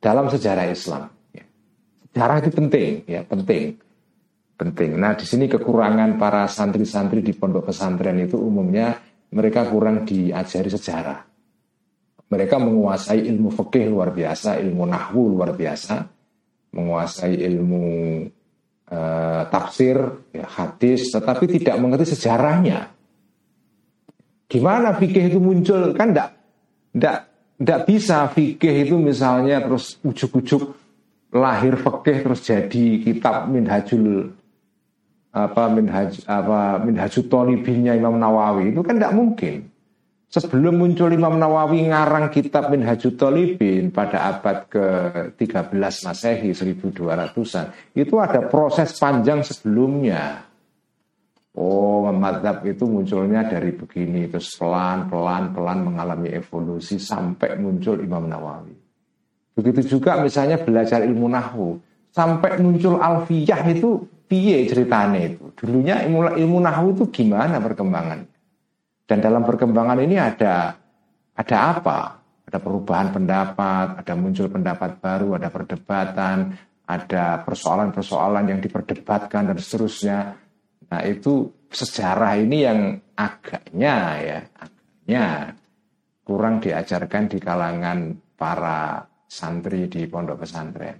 dalam sejarah Islam. Ya. Sejarah itu penting, ya penting, penting. Nah di sini kekurangan para santri-santri di pondok pesantren itu umumnya mereka kurang diajari sejarah. Mereka menguasai ilmu fikih luar biasa, ilmu nahwu luar biasa, menguasai ilmu uh, tafsir, ya, hadis, tetapi tidak mengerti sejarahnya. Gimana fikih itu muncul? Kan enggak enggak enggak bisa fikih itu misalnya terus ujuk-ujuk lahir fikih terus jadi kitab Minhajul apa Minhaj apa Minhajul Talibinnya Imam Nawawi itu kan tidak mungkin. Sebelum muncul Imam Nawawi ngarang kitab Minhajul Talibin pada abad ke-13 Masehi 1200-an, itu ada proses panjang sebelumnya. Oh, madhab itu munculnya dari begini, terus pelan, pelan, pelan mengalami evolusi sampai muncul Imam Nawawi. Begitu juga misalnya belajar ilmu nahu, sampai muncul alfiyah itu piye ceritanya itu. Dulunya ilmu, ilmu nahu itu gimana perkembangan? Dan dalam perkembangan ini ada ada apa? Ada perubahan pendapat, ada muncul pendapat baru, ada perdebatan, ada persoalan-persoalan yang diperdebatkan dan seterusnya Nah itu sejarah ini yang agaknya ya, agaknya kurang diajarkan di kalangan para santri di pondok pesantren.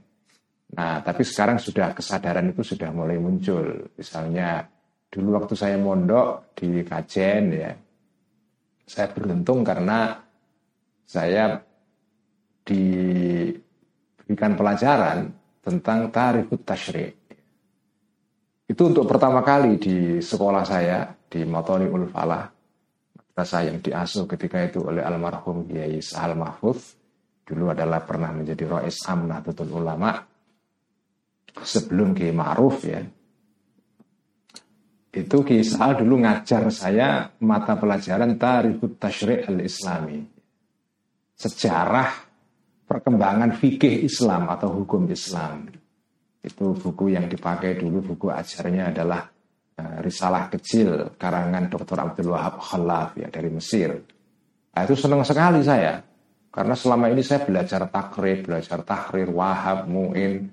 Nah, tapi sekarang sudah kesadaran itu sudah mulai muncul. Misalnya dulu waktu saya mondok di Kajen ya, saya beruntung karena saya diberikan pelajaran tentang tarikh tasyrik. Itu untuk pertama kali di sekolah saya di Matoni Ulfalah, madrasah yang diasuh ketika itu oleh almarhum Kiai Sahal Mahfuz. Dulu adalah pernah menjadi Rois Tutul Ulama sebelum Kiai Ma'ruf ya. Itu Kiai Sahal dulu ngajar saya mata pelajaran Tarikhut Tashri' al-Islami. Sejarah perkembangan fikih Islam atau hukum Islam. Itu buku yang dipakai dulu buku ajarnya adalah uh, Risalah Kecil karangan Dr. Abdul Wahab Khalaf ya dari Mesir. Nah, itu senang sekali saya karena selama ini saya belajar takrib, belajar tahrir, wahab, mu'in.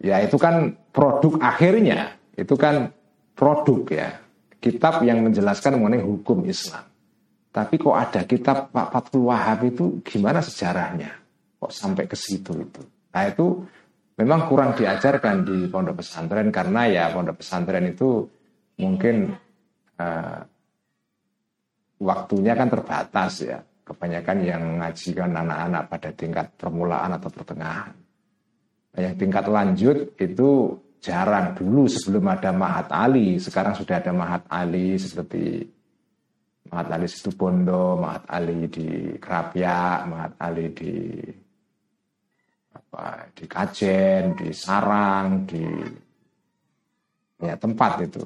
Ya itu kan produk akhirnya, itu kan produk ya. Kitab yang menjelaskan mengenai hukum Islam. Tapi kok ada kitab Pak Fatul Wahab itu gimana sejarahnya? Kok sampai ke situ itu? Nah itu memang kurang diajarkan di pondok pesantren karena ya pondok pesantren itu mungkin uh, waktunya kan terbatas ya. Kebanyakan yang mengajikan anak-anak pada tingkat permulaan atau pertengahan. Nah, yang tingkat lanjut itu jarang dulu sebelum ada Mahat Ali. Sekarang sudah ada Mahat Ali seperti Mahat Ali Situbondo, Mahat Ali di Kerapia, Mahat Ali di apa di Kajen, di Sarang, di ya tempat itu.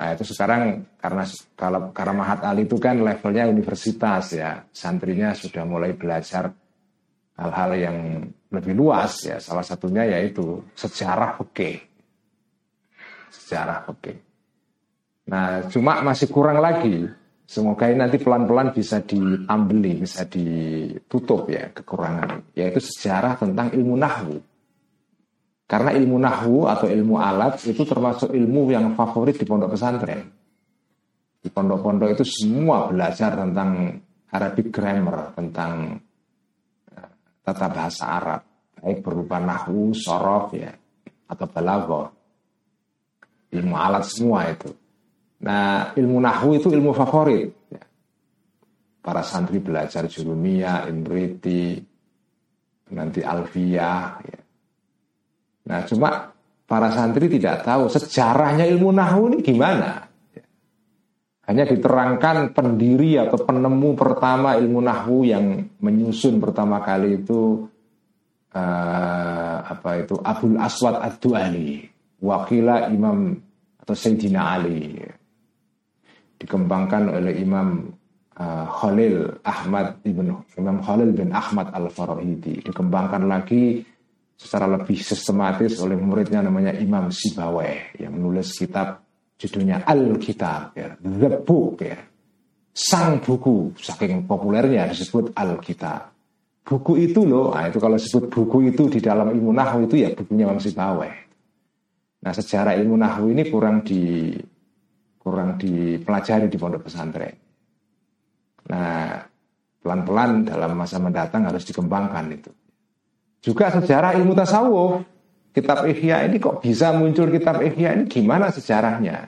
Nah itu sekarang karena kalau karena Mahat Ali itu kan levelnya universitas ya, santrinya sudah mulai belajar hal-hal yang lebih luas ya. Salah satunya yaitu sejarah oke, sejarah oke. Nah cuma masih kurang lagi Semoga ini nanti pelan-pelan bisa ditambeli, bisa ditutup ya kekurangan. Yaitu sejarah tentang ilmu nahwu. Karena ilmu nahwu atau ilmu alat itu termasuk ilmu yang favorit di pondok pesantren. Di pondok-pondok itu semua belajar tentang Arabic grammar, tentang tata bahasa Arab. Baik berupa nahwu, sorof ya, atau balaghah. Ilmu alat semua itu. Nah, ilmu nahwu itu ilmu favorit. Ya. Para santri belajar jurumiyah, imriti, nanti alfiyah. Ya. Nah, cuma para santri tidak tahu sejarahnya ilmu nahwu ini gimana. Ya. Hanya diterangkan pendiri atau penemu pertama ilmu nahwu yang menyusun pertama kali itu uh, apa itu Abdul Aswad Ad-Duali, wakila Imam atau Sayyidina Ali. Dikembangkan oleh Imam uh, Khalil Ahmad ibn Imam Khalil bin Ahmad al Farahidi dikembangkan lagi secara lebih sistematis oleh muridnya namanya Imam Sibaweh yang menulis kitab judulnya Al Kitab ya, The Book ya sang buku saking populernya disebut Al Kitab buku itu loh nah itu kalau disebut buku itu di dalam ilmu nahwu itu ya bukunya Imam Sibaweh nah sejarah ilmu nahwu ini kurang di kurang dipelajari di pondok pesantren. Nah, pelan-pelan dalam masa mendatang harus dikembangkan itu. Juga sejarah ilmu tasawuf. Kitab Ihya ini kok bisa muncul kitab Ihya ini gimana sejarahnya?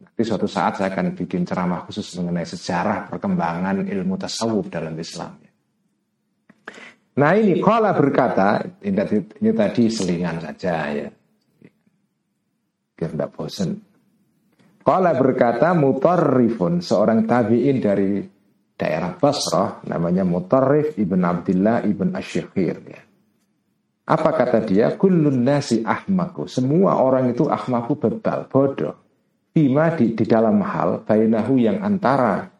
Nanti suatu saat saya akan bikin ceramah khusus mengenai sejarah perkembangan ilmu tasawuf dalam Islam. Nah ini kalau berkata, ini, tadi selingan saja ya. Biar tidak bosan. Kala berkata Mutarrifun seorang tabi'in dari daerah Basrah namanya Mutarrif ibn Abdullah ibn Asyakhir ya. Apa kata dia? Kullun nasi ahmaku. Semua orang itu ahmaku bebal, bodoh. Bima di, di dalam hal bainahu yang antara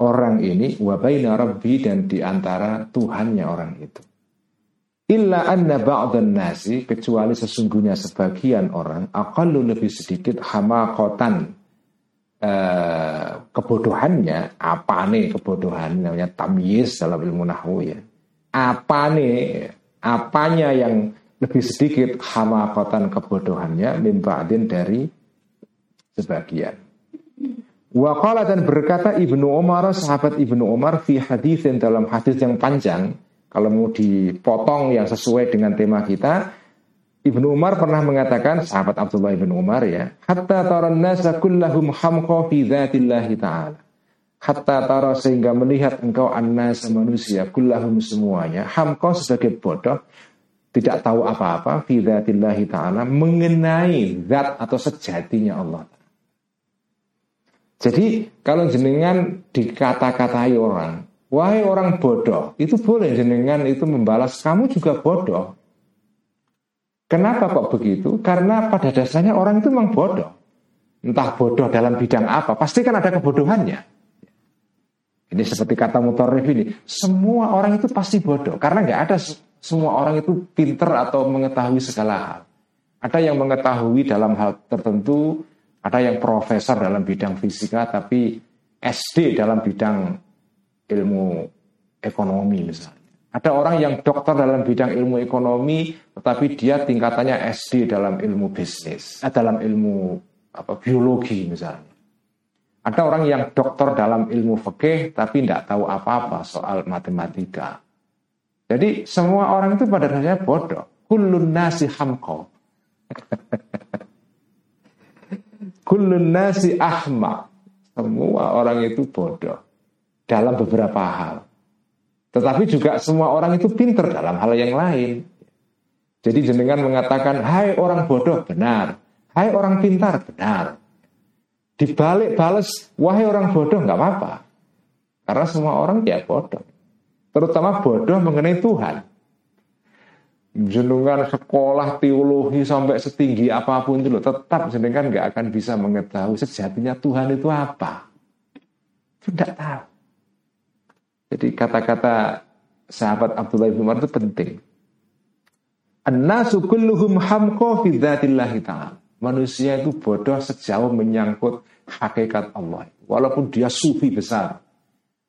orang ini wa baina rabbi dan di antara Tuhannya orang itu. Illa anna ba'dan nasi kecuali sesungguhnya sebagian orang aqallu lebih sedikit hamakotan eh, kebodohannya apa nih kebodohan namanya tamyiz dalam ilmu nahwu ya apa nih apanya yang lebih sedikit hamakotan kebodohannya mimba'din dari sebagian Waqala dan berkata Ibnu Umar sahabat Ibnu Umar fi hadis dalam hadis yang panjang kalau mau dipotong yang sesuai dengan tema kita Ibnu Umar pernah mengatakan sahabat Abdullah ibnu Umar ya, hatta taran nasa kullahum hamqa fi ta'ala. Hatta tara sehingga melihat engkau annas manusia kullahum semuanya hamqa sebagai bodoh tidak tahu apa-apa fi dzatillahi ta'ala mengenai zat atau sejatinya Allah. Jadi kalau jenengan dikata-katai orang, wahai orang bodoh, itu boleh jenengan itu membalas kamu juga bodoh. Kenapa kok begitu? Karena pada dasarnya orang itu memang bodoh. Entah bodoh dalam bidang apa, pasti kan ada kebodohannya. Ini seperti kata Mutarrif ini, semua orang itu pasti bodoh. Karena nggak ada semua orang itu pinter atau mengetahui segala hal. Ada yang mengetahui dalam hal tertentu, ada yang profesor dalam bidang fisika, tapi SD dalam bidang ilmu ekonomi misalnya. Ada orang yang dokter dalam bidang ilmu ekonomi, tetapi dia tingkatannya SD dalam ilmu bisnis, eh, dalam ilmu apa biologi misalnya. Ada orang yang dokter dalam ilmu fikih, tapi tidak tahu apa-apa soal matematika. Jadi semua orang itu pada dasarnya bodoh. Kullun nasi hamko. (laughs) Kullun nasi ahmak. Semua orang itu bodoh dalam beberapa hal. Tetapi juga semua orang itu pinter dalam hal yang lain. Jadi jenengan mengatakan, hai orang bodoh, benar. Hai orang pintar, benar. Dibalik balas, wahai orang bodoh, nggak apa-apa. Karena semua orang ya bodoh. Terutama bodoh mengenai Tuhan. Jenengan sekolah teologi sampai setinggi apa pun itu tetap jenengan nggak akan bisa mengetahui sejatinya Tuhan itu apa. Tidak tahu. Jadi kata-kata sahabat Abdullah bin Umar itu penting. An-nasu dzatillahi ta'ala. Manusia itu bodoh sejauh menyangkut hakikat Allah. Walaupun dia sufi besar,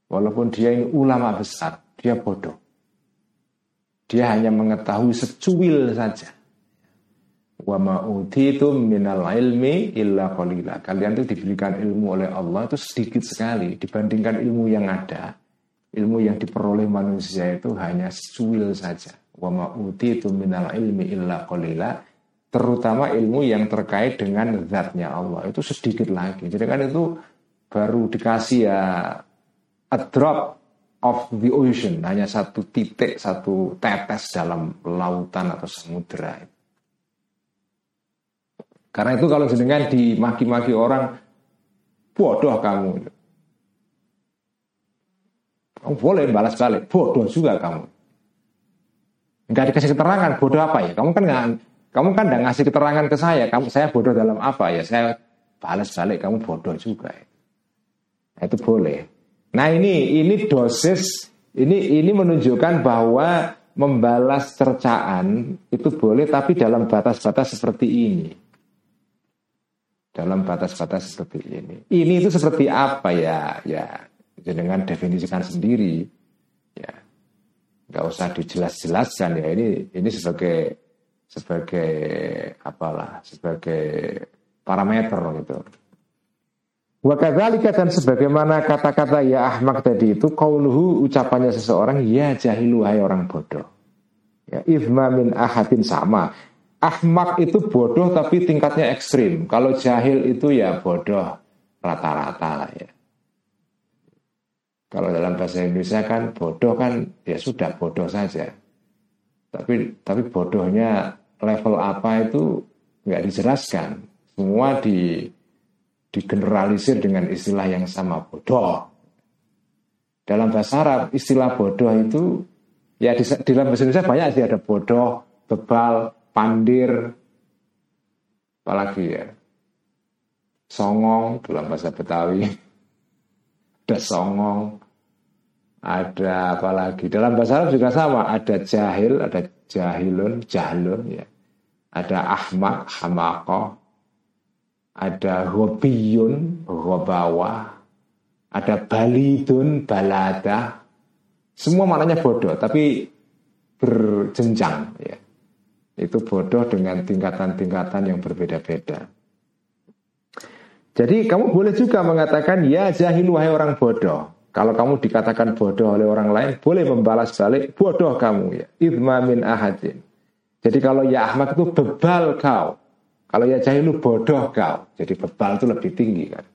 walaupun dia ini ulama besar, dia bodoh. Dia hanya mengetahui secuil saja. Wa ma'utitum minal ilmi illa qalila. Kalian itu diberikan ilmu oleh Allah itu sedikit sekali dibandingkan ilmu yang ada. Ilmu yang diperoleh manusia itu hanya secuil saja. Wa ma'utitum minal ilmi illa qalila terutama ilmu yang terkait dengan zatnya Allah itu sedikit lagi. Jadi kan itu baru dikasih ya a drop of the ocean, hanya satu titik, satu tetes dalam lautan atau samudera. Karena itu kalau sedangkan dimaki-maki orang bodoh kamu. Kamu boleh balas balik, bodoh juga kamu. Enggak dikasih keterangan, bodoh apa ya? Kamu kan nggak kamu kan tidak ngasih keterangan ke saya, kamu saya bodoh dalam apa ya? Saya balas balik kamu bodoh juga. Ya. Nah, itu boleh. Nah ini ini dosis ini ini menunjukkan bahwa membalas cercaan itu boleh tapi dalam batas-batas seperti ini. Dalam batas-batas seperti ini. Ini itu seperti apa ya? Ya dengan definisikan sendiri. Ya nggak usah dijelas-jelaskan ya ini ini sebagai sebagai apalah sebagai parameter gitu. Wakadzalika dan sebagaimana kata-kata ya ahmak tadi itu kauluhu ucapannya seseorang ya jahilu hai orang bodoh. Ya ifma min ahadin sama. Ahmak itu bodoh tapi tingkatnya ekstrim. Kalau jahil itu ya bodoh rata-rata lah ya. Kalau dalam bahasa Indonesia kan bodoh kan ya sudah bodoh saja. Tapi tapi bodohnya level apa itu nggak dijelaskan. Semua di digeneralisir dengan istilah yang sama bodoh. Dalam bahasa Arab istilah bodoh itu ya di, di dalam bahasa Indonesia banyak sih ada bodoh, bebal, pandir, apalagi ya songong dalam bahasa Betawi (laughs) ada songong ada apalagi dalam bahasa Arab juga sama ada jahil ada jahilun jahlun ya ada ahmak, hamako, ada hobiyun, hobawa, ada balidun, balada. Semua maknanya bodoh, tapi berjenjang. Ya. Itu bodoh dengan tingkatan-tingkatan yang berbeda-beda. Jadi kamu boleh juga mengatakan ya jahil wahai orang bodoh. Kalau kamu dikatakan bodoh oleh orang lain, boleh membalas balik bodoh kamu ya. Idma min ahadin. Jadi kalau ya Ahmad itu bebal kau. Kalau ya jahilu bodoh kau. Jadi bebal itu lebih tinggi kan.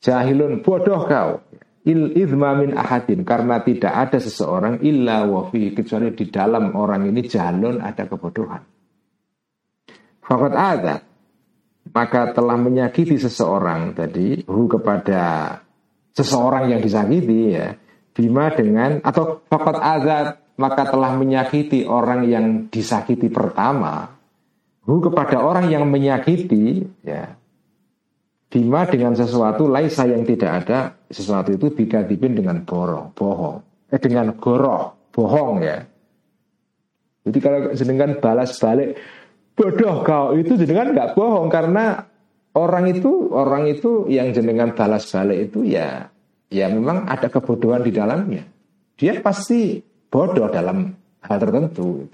Jahilun bodoh kau. Il idma min ahadin. Karena tidak ada seseorang illa wafi. Kecuali di dalam orang ini jahalun ada kebodohan. Fakat ada. Maka telah menyakiti seseorang tadi. Hu kepada seseorang yang disakiti ya. Bima dengan atau fakat azat maka telah menyakiti orang yang disakiti pertama. Hu kepada orang yang menyakiti ya. Bima dengan sesuatu laisa yang tidak ada sesuatu itu dibin dengan borong bohong. Eh dengan goroh bohong ya. Jadi kalau sedangkan balas balik bodoh kau itu jenengan nggak bohong karena orang itu orang itu yang jenengan balas balik itu ya ya memang ada kebodohan di dalamnya dia pasti bodoh dalam hal tertentu.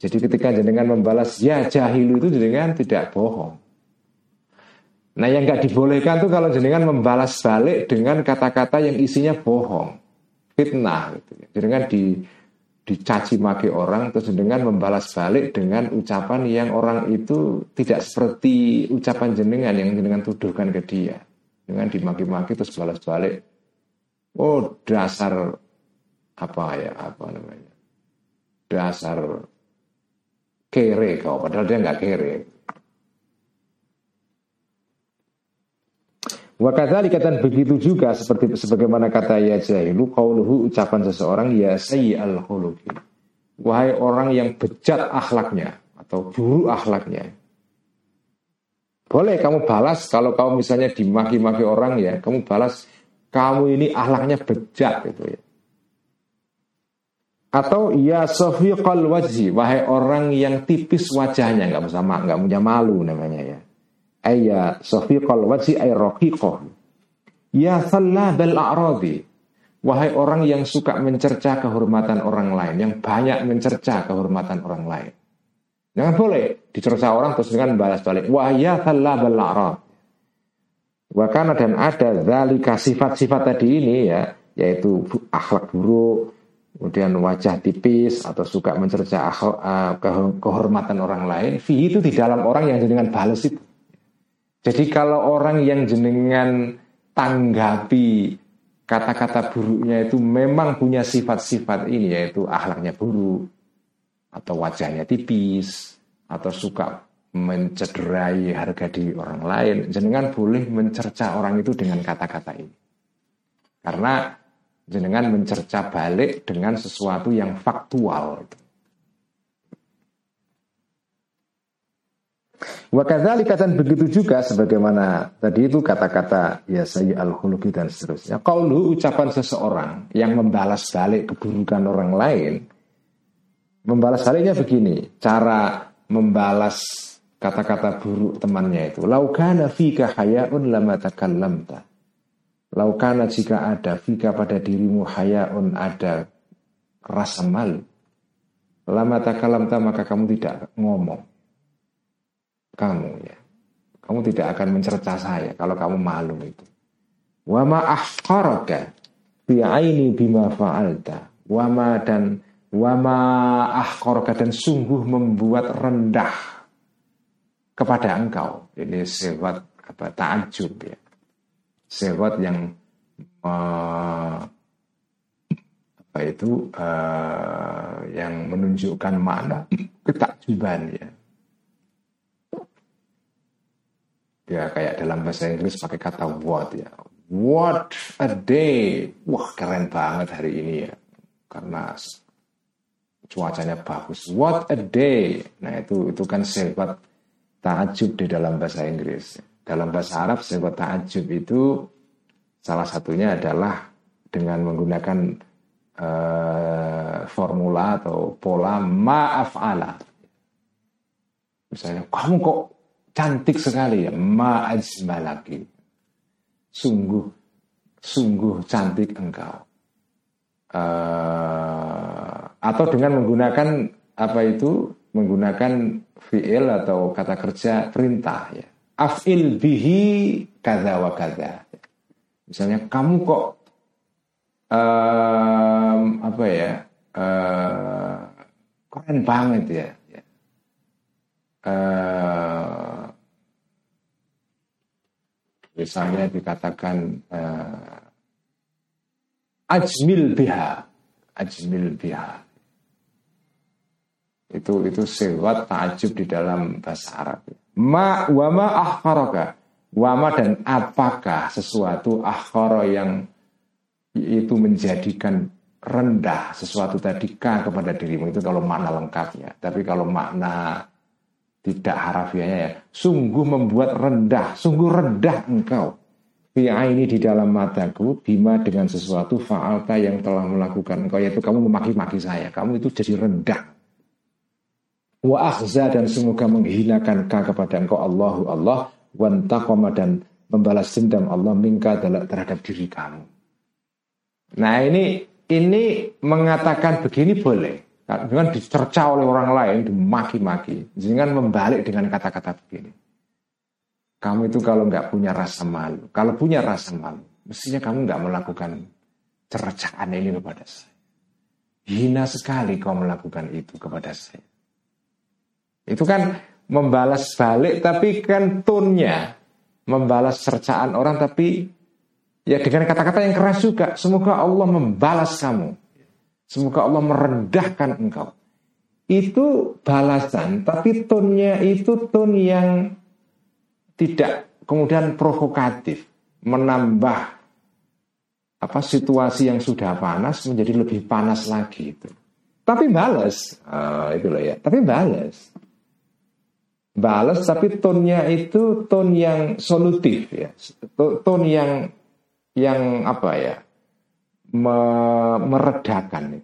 Jadi ketika jenengan membalas ya jahilu itu jenengan tidak bohong. Nah yang nggak dibolehkan tuh kalau jenengan membalas balik dengan kata-kata yang isinya bohong, fitnah gitu. Ya. Jenengan di dicaci maki orang terus jenengan membalas balik dengan ucapan yang orang itu tidak seperti ucapan jenengan yang jenengan tuduhkan ke dia. Dengan dimaki-maki terus balas balik. Oh dasar apa ya apa namanya dasar kere kau padahal dia nggak kere Wakadali kata begitu juga seperti sebagaimana kata ya jahilu kauluhu ucapan seseorang ya sayyi al khuluqi. Wahai orang yang bejat akhlaknya atau buruk akhlaknya. Boleh kamu balas kalau kamu misalnya dimaki-maki orang ya, kamu balas kamu ini akhlaknya bejat gitu ya. Atau ya sofiqal wajhi, wahai orang yang tipis wajahnya, nggak usah nggak punya malu namanya ya. Ayya safiqal wajhi ay raqiqah ya bel a'radi. Wahai orang yang suka mencerca kehormatan orang lain yang banyak mencerca kehormatan orang lain. Jangan boleh dicerca orang terus dengan balas balik. Wah ya bel a'rad. Wakana dan ada zalika sifat-sifat tadi ini ya yaitu akhlak buruk, kemudian wajah tipis atau suka mencerca akhlak, uh, kehormatan orang lain, fi itu di dalam orang yang jenengan balas itu. Jadi kalau orang yang jenengan tanggapi kata-kata buruknya itu memang punya sifat-sifat ini yaitu akhlaknya buruk atau wajahnya tipis atau suka mencederai harga diri orang lain, jenengan boleh mencerca orang itu dengan kata-kata ini. Karena jenengan mencerca balik dengan sesuatu yang faktual. Wakadali dan begitu juga sebagaimana tadi itu kata-kata ya saya al dan seterusnya. Kalau ucapan seseorang yang membalas balik keburukan orang lain, membalas baliknya begini, cara membalas kata-kata buruk temannya itu. Laukana fika hayaun lama takallamta. Laukana jika ada fika pada dirimu hayaun ada rasa malu. Lama takalamta maka kamu tidak ngomong. Kamu ya. Kamu tidak akan mencerca saya kalau kamu malu itu. Wa ma ahqaraka fi aini bima fa'alta. Wa ma dan wa ma ahqaraka dan sungguh membuat rendah kepada engkau. Ini sifat apa takjub ya. Sifat yang uh, apa itu uh, yang menunjukkan makna ketakjuban ya. Ya kayak dalam bahasa Inggris pakai kata what ya. What a day. Wah keren banget hari ini ya. Karena cuacanya bagus. What a day. Nah itu itu kan sifat ta'ajub di dalam bahasa Inggris. Dalam bahasa Arab sebuah ta'ajub itu salah satunya adalah dengan menggunakan uh, formula atau pola ma'af'ala. Misalnya, kamu kok cantik sekali ya, ma'ajmalaki. Sungguh, sungguh cantik engkau. Uh, atau dengan menggunakan apa itu menggunakan fi'il atau kata kerja perintah ya. Af'il bihi kada wa kada. Misalnya kamu kok um, apa ya uh, keren banget ya. Uh, misalnya dikatakan uh, ajmil biha, ajmil biha itu itu sewat takjub di dalam bahasa Arab. Ma wama ahkaroka. Wama dan apakah sesuatu ahkaro yang itu menjadikan rendah sesuatu tadi kepada dirimu itu kalau makna lengkapnya. Tapi kalau makna tidak harafiahnya ya, sungguh membuat rendah, sungguh rendah engkau. Fi'a ini di dalam mataku bima dengan sesuatu fa'alta yang telah melakukan engkau yaitu kamu memaki-maki saya. Kamu itu jadi rendah wa akhza dan semoga menghinakan ka kepada engkau Allahu Allah wantaqama dan membalas dendam Allah mingka terhadap diri kamu. Nah ini ini mengatakan begini boleh dengan dicerca oleh orang lain dimaki-maki dengan membalik dengan kata-kata begini. Kamu itu kalau nggak punya rasa malu, kalau punya rasa malu, mestinya kamu nggak melakukan cercaan ini kepada saya. Hina sekali kau melakukan itu kepada saya. Itu kan membalas balik tapi kan tonnya membalas cercaan orang tapi ya dengan kata-kata yang keras juga. Semoga Allah membalas kamu. Semoga Allah merendahkan engkau. Itu balasan, tapi tonnya itu ton yang tidak kemudian provokatif, menambah apa situasi yang sudah panas menjadi lebih panas lagi itu. Tapi balas, uh, itu loh ya. Tapi balas balas tapi tonnya itu ton yang solutif ya ton yang yang apa ya me, meredakan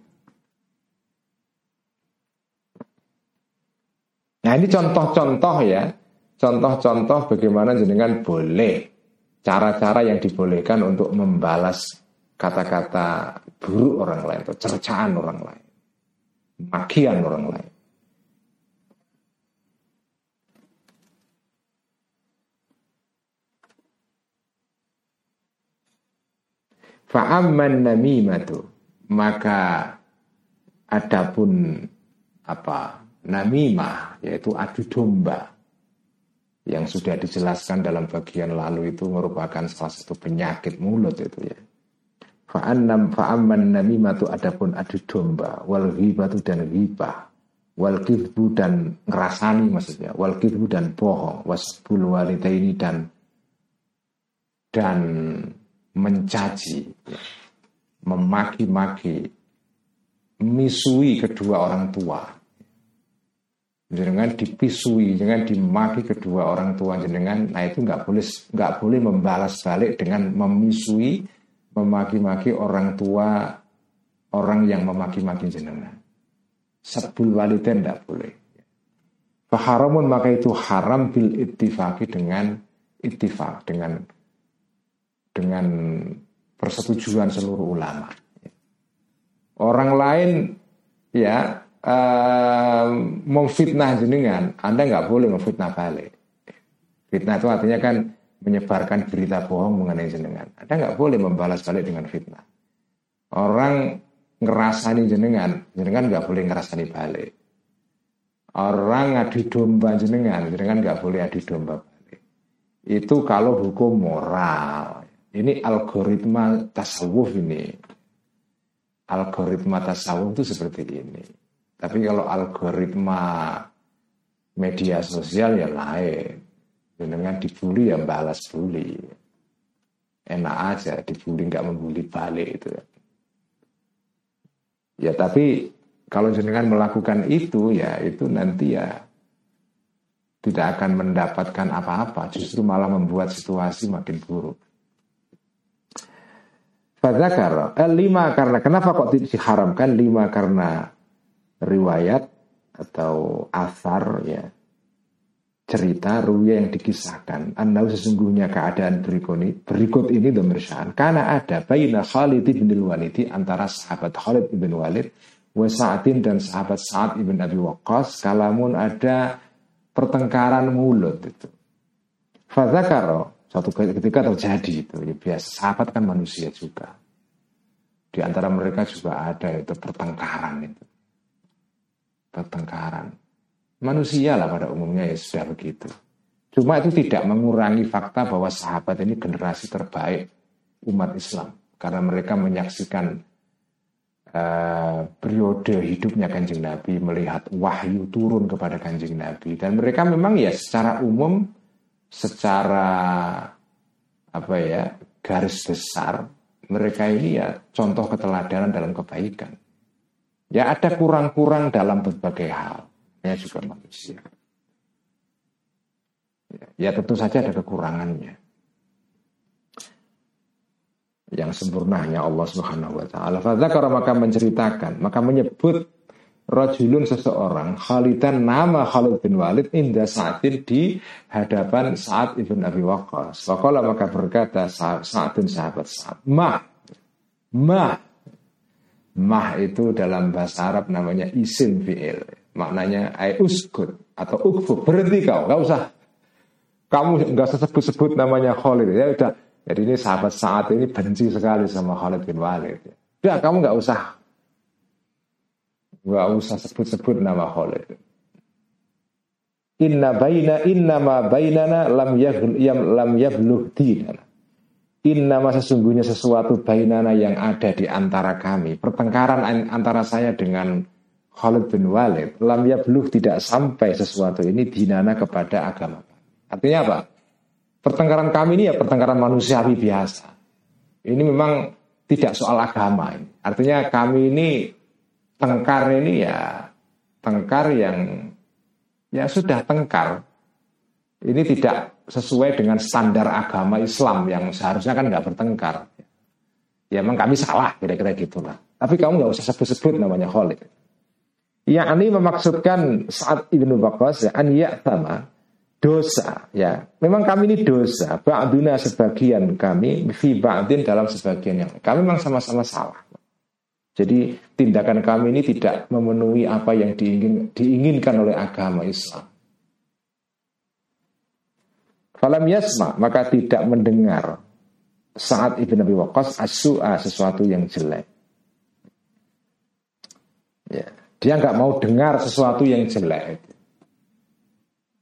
nah ini contoh-contoh ya contoh-contoh bagaimana jenengan boleh cara-cara yang dibolehkan untuk membalas kata-kata buruk orang lain atau cercaan orang lain, makian orang lain. Fa'amman namimatu. Maka adapun apa namimah yaitu adu domba yang sudah dijelaskan dalam bagian lalu itu merupakan salah satu penyakit mulut itu ya. Fa'annam fa'amman namimatu adapun adu domba. Wal ghibatu dan ghibah. Wal kidbu dan ngerasani maksudnya. Wal kidbu dan bohong. Wasbul walidaini dan dan mencaci memaki-maki misui kedua orang tua jenengan dipisui, jangan dimaki kedua orang tua jenengan, nah itu nggak boleh nggak boleh membalas balik dengan memisui, memaki-maki orang tua orang yang memaki-maki jenengan. Sebul waliden tidak boleh. Faharamun maka itu haram bil ittifaqi dengan ittifaq dengan dengan persetujuan seluruh ulama. Orang lain ya uh, memfitnah jenengan, Anda nggak boleh memfitnah balik. Fitnah itu artinya kan menyebarkan berita bohong mengenai jenengan. Anda nggak boleh membalas balik dengan fitnah. Orang ngerasani jenengan, jenengan nggak boleh ngerasani balik. Orang adu domba jenengan, jenengan nggak boleh adu domba balik. Itu kalau hukum moral. Ini algoritma tasawuf ini. Algoritma tasawuf itu seperti ini. Tapi kalau algoritma media sosial ya lain. Dengan dibully ya balas bully. Enak aja dibully nggak membuli balik itu. Ya tapi kalau jenengan melakukan itu ya itu nanti ya tidak akan mendapatkan apa-apa, justru malah membuat situasi makin buruk. Fadzakar, eh, lima karena kenapa kok diharamkan? Lima karena riwayat atau asar ya? Cerita ruya yang dikisahkan. Anda sesungguhnya keadaan berikut ini berikut ini domir karena ada baina Khalid bin Walid antara sahabat Khalid bin Walid wa Sa'din dan sahabat Sa'ad ibn Abi Waqqas. Kalamun ada pertengkaran mulut itu. Fadzakaro suatu ketika terjadi itu ya biasa sahabat kan manusia juga di antara mereka juga ada itu pertengkaran itu pertengkaran. Manusia lah pada umumnya ya sudah begitu. Cuma itu tidak mengurangi fakta bahwa sahabat ini generasi terbaik umat Islam. Karena mereka menyaksikan uh, periode hidupnya kanjeng Nabi, melihat wahyu turun kepada kanjeng Nabi. Dan mereka memang ya secara umum, secara apa ya garis besar, mereka ini ya contoh keteladanan dalam kebaikan. Ya ada kurang-kurang dalam berbagai hal. Ya juga manusia. Ya, tentu saja ada kekurangannya. Yang sempurna hanya Allah Subhanahu wa taala. Fadzakara maka menceritakan, maka menyebut rajulun seseorang Khalidan nama Khalid bin Walid inda Sa'din di hadapan Sa'ad ibn Abi Waqqas. Waqala maka berkata Sa'adun sahabat Sa'ad, "Ma ma Mah itu dalam bahasa Arab namanya isim fi'il. Maknanya ay uskut atau ukfu. Berhenti kau, nggak usah. Kamu usah sebut-sebut namanya Khalid. Ya udah. Jadi ini sahabat saat ini benci sekali sama Khalid bin Walid. Ya kamu nggak usah. Nggak usah sebut-sebut nama Khalid. Inna baina inna ma bainana lam yam lam yabluh dinana. Innama sesungguhnya sesuatu bainana yang ada di antara kami. Pertengkaran antara saya dengan Khalid bin Walid. Lam yablugh tidak sampai sesuatu ini dinana kepada agama. Artinya apa? Pertengkaran kami ini ya pertengkaran manusiawi biasa. Ini memang tidak soal agama ini. Artinya kami ini tengkar ini ya tengkar yang ya sudah tengkar. Ini tidak sesuai dengan standar agama Islam yang seharusnya kan nggak bertengkar. Ya memang kami salah kira-kira gitulah. Tapi kamu nggak usah sebut-sebut namanya Khalid. Ya ini memaksudkan saat Ibnu Baqqas ya an sama dosa ya memang kami ini dosa ba'duna sebagian kami fi ba'din dalam sebagian yang kami memang sama-sama salah jadi tindakan kami ini tidak memenuhi apa yang diingin, diinginkan oleh agama Islam. Falam yasma maka tidak mendengar saat Ibn Abi Waqqas as-su'a sesuatu yang jelek. Ya dia nggak mau dengar sesuatu yang jelek.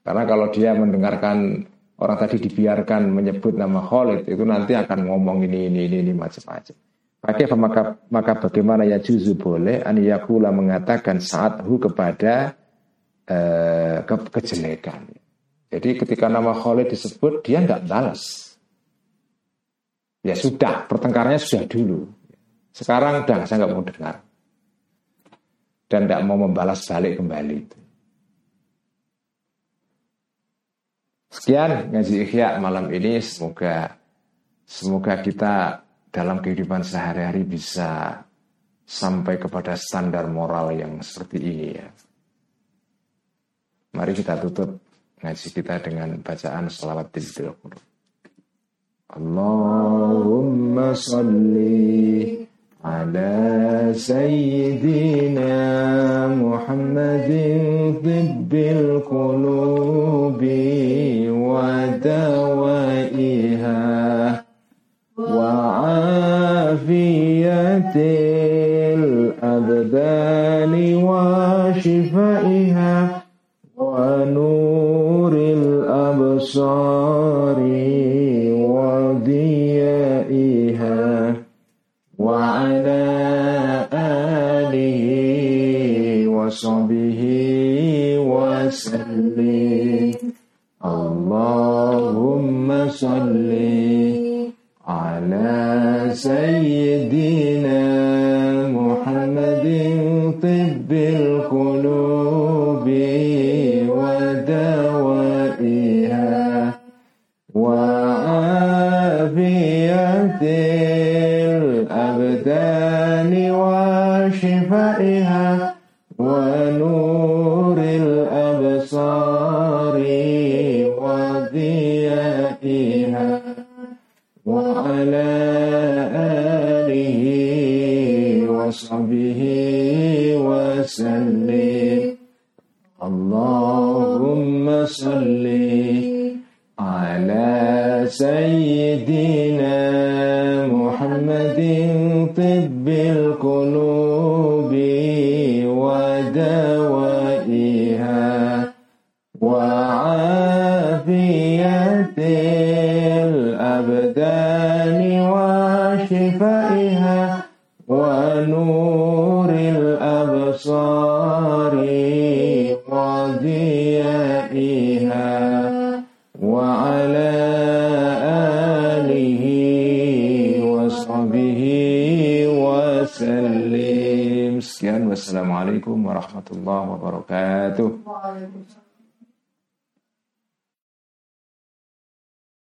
Karena kalau dia mendengarkan orang tadi dibiarkan menyebut nama Khalid itu nanti akan ngomong ini ini ini, ini macam-macam. Pakai maka maka bagaimana ya juzu boleh an yakula mengatakan saat hu kepada uh, ke, kejelekan. Jadi ketika nama Khalid disebut dia nggak balas. Ya sudah, pertengkarannya sudah dulu. Sekarang udah saya nggak mau dengar dan tidak mau membalas balik kembali. Sekian ngaji ikhya malam ini semoga semoga kita dalam kehidupan sehari-hari bisa sampai kepada standar moral yang seperti ini ya. Mari kita tutup ngaji kita dengan bacaan salawat til Allahumma salli على سيدنا محمد طب القلوب ودوائها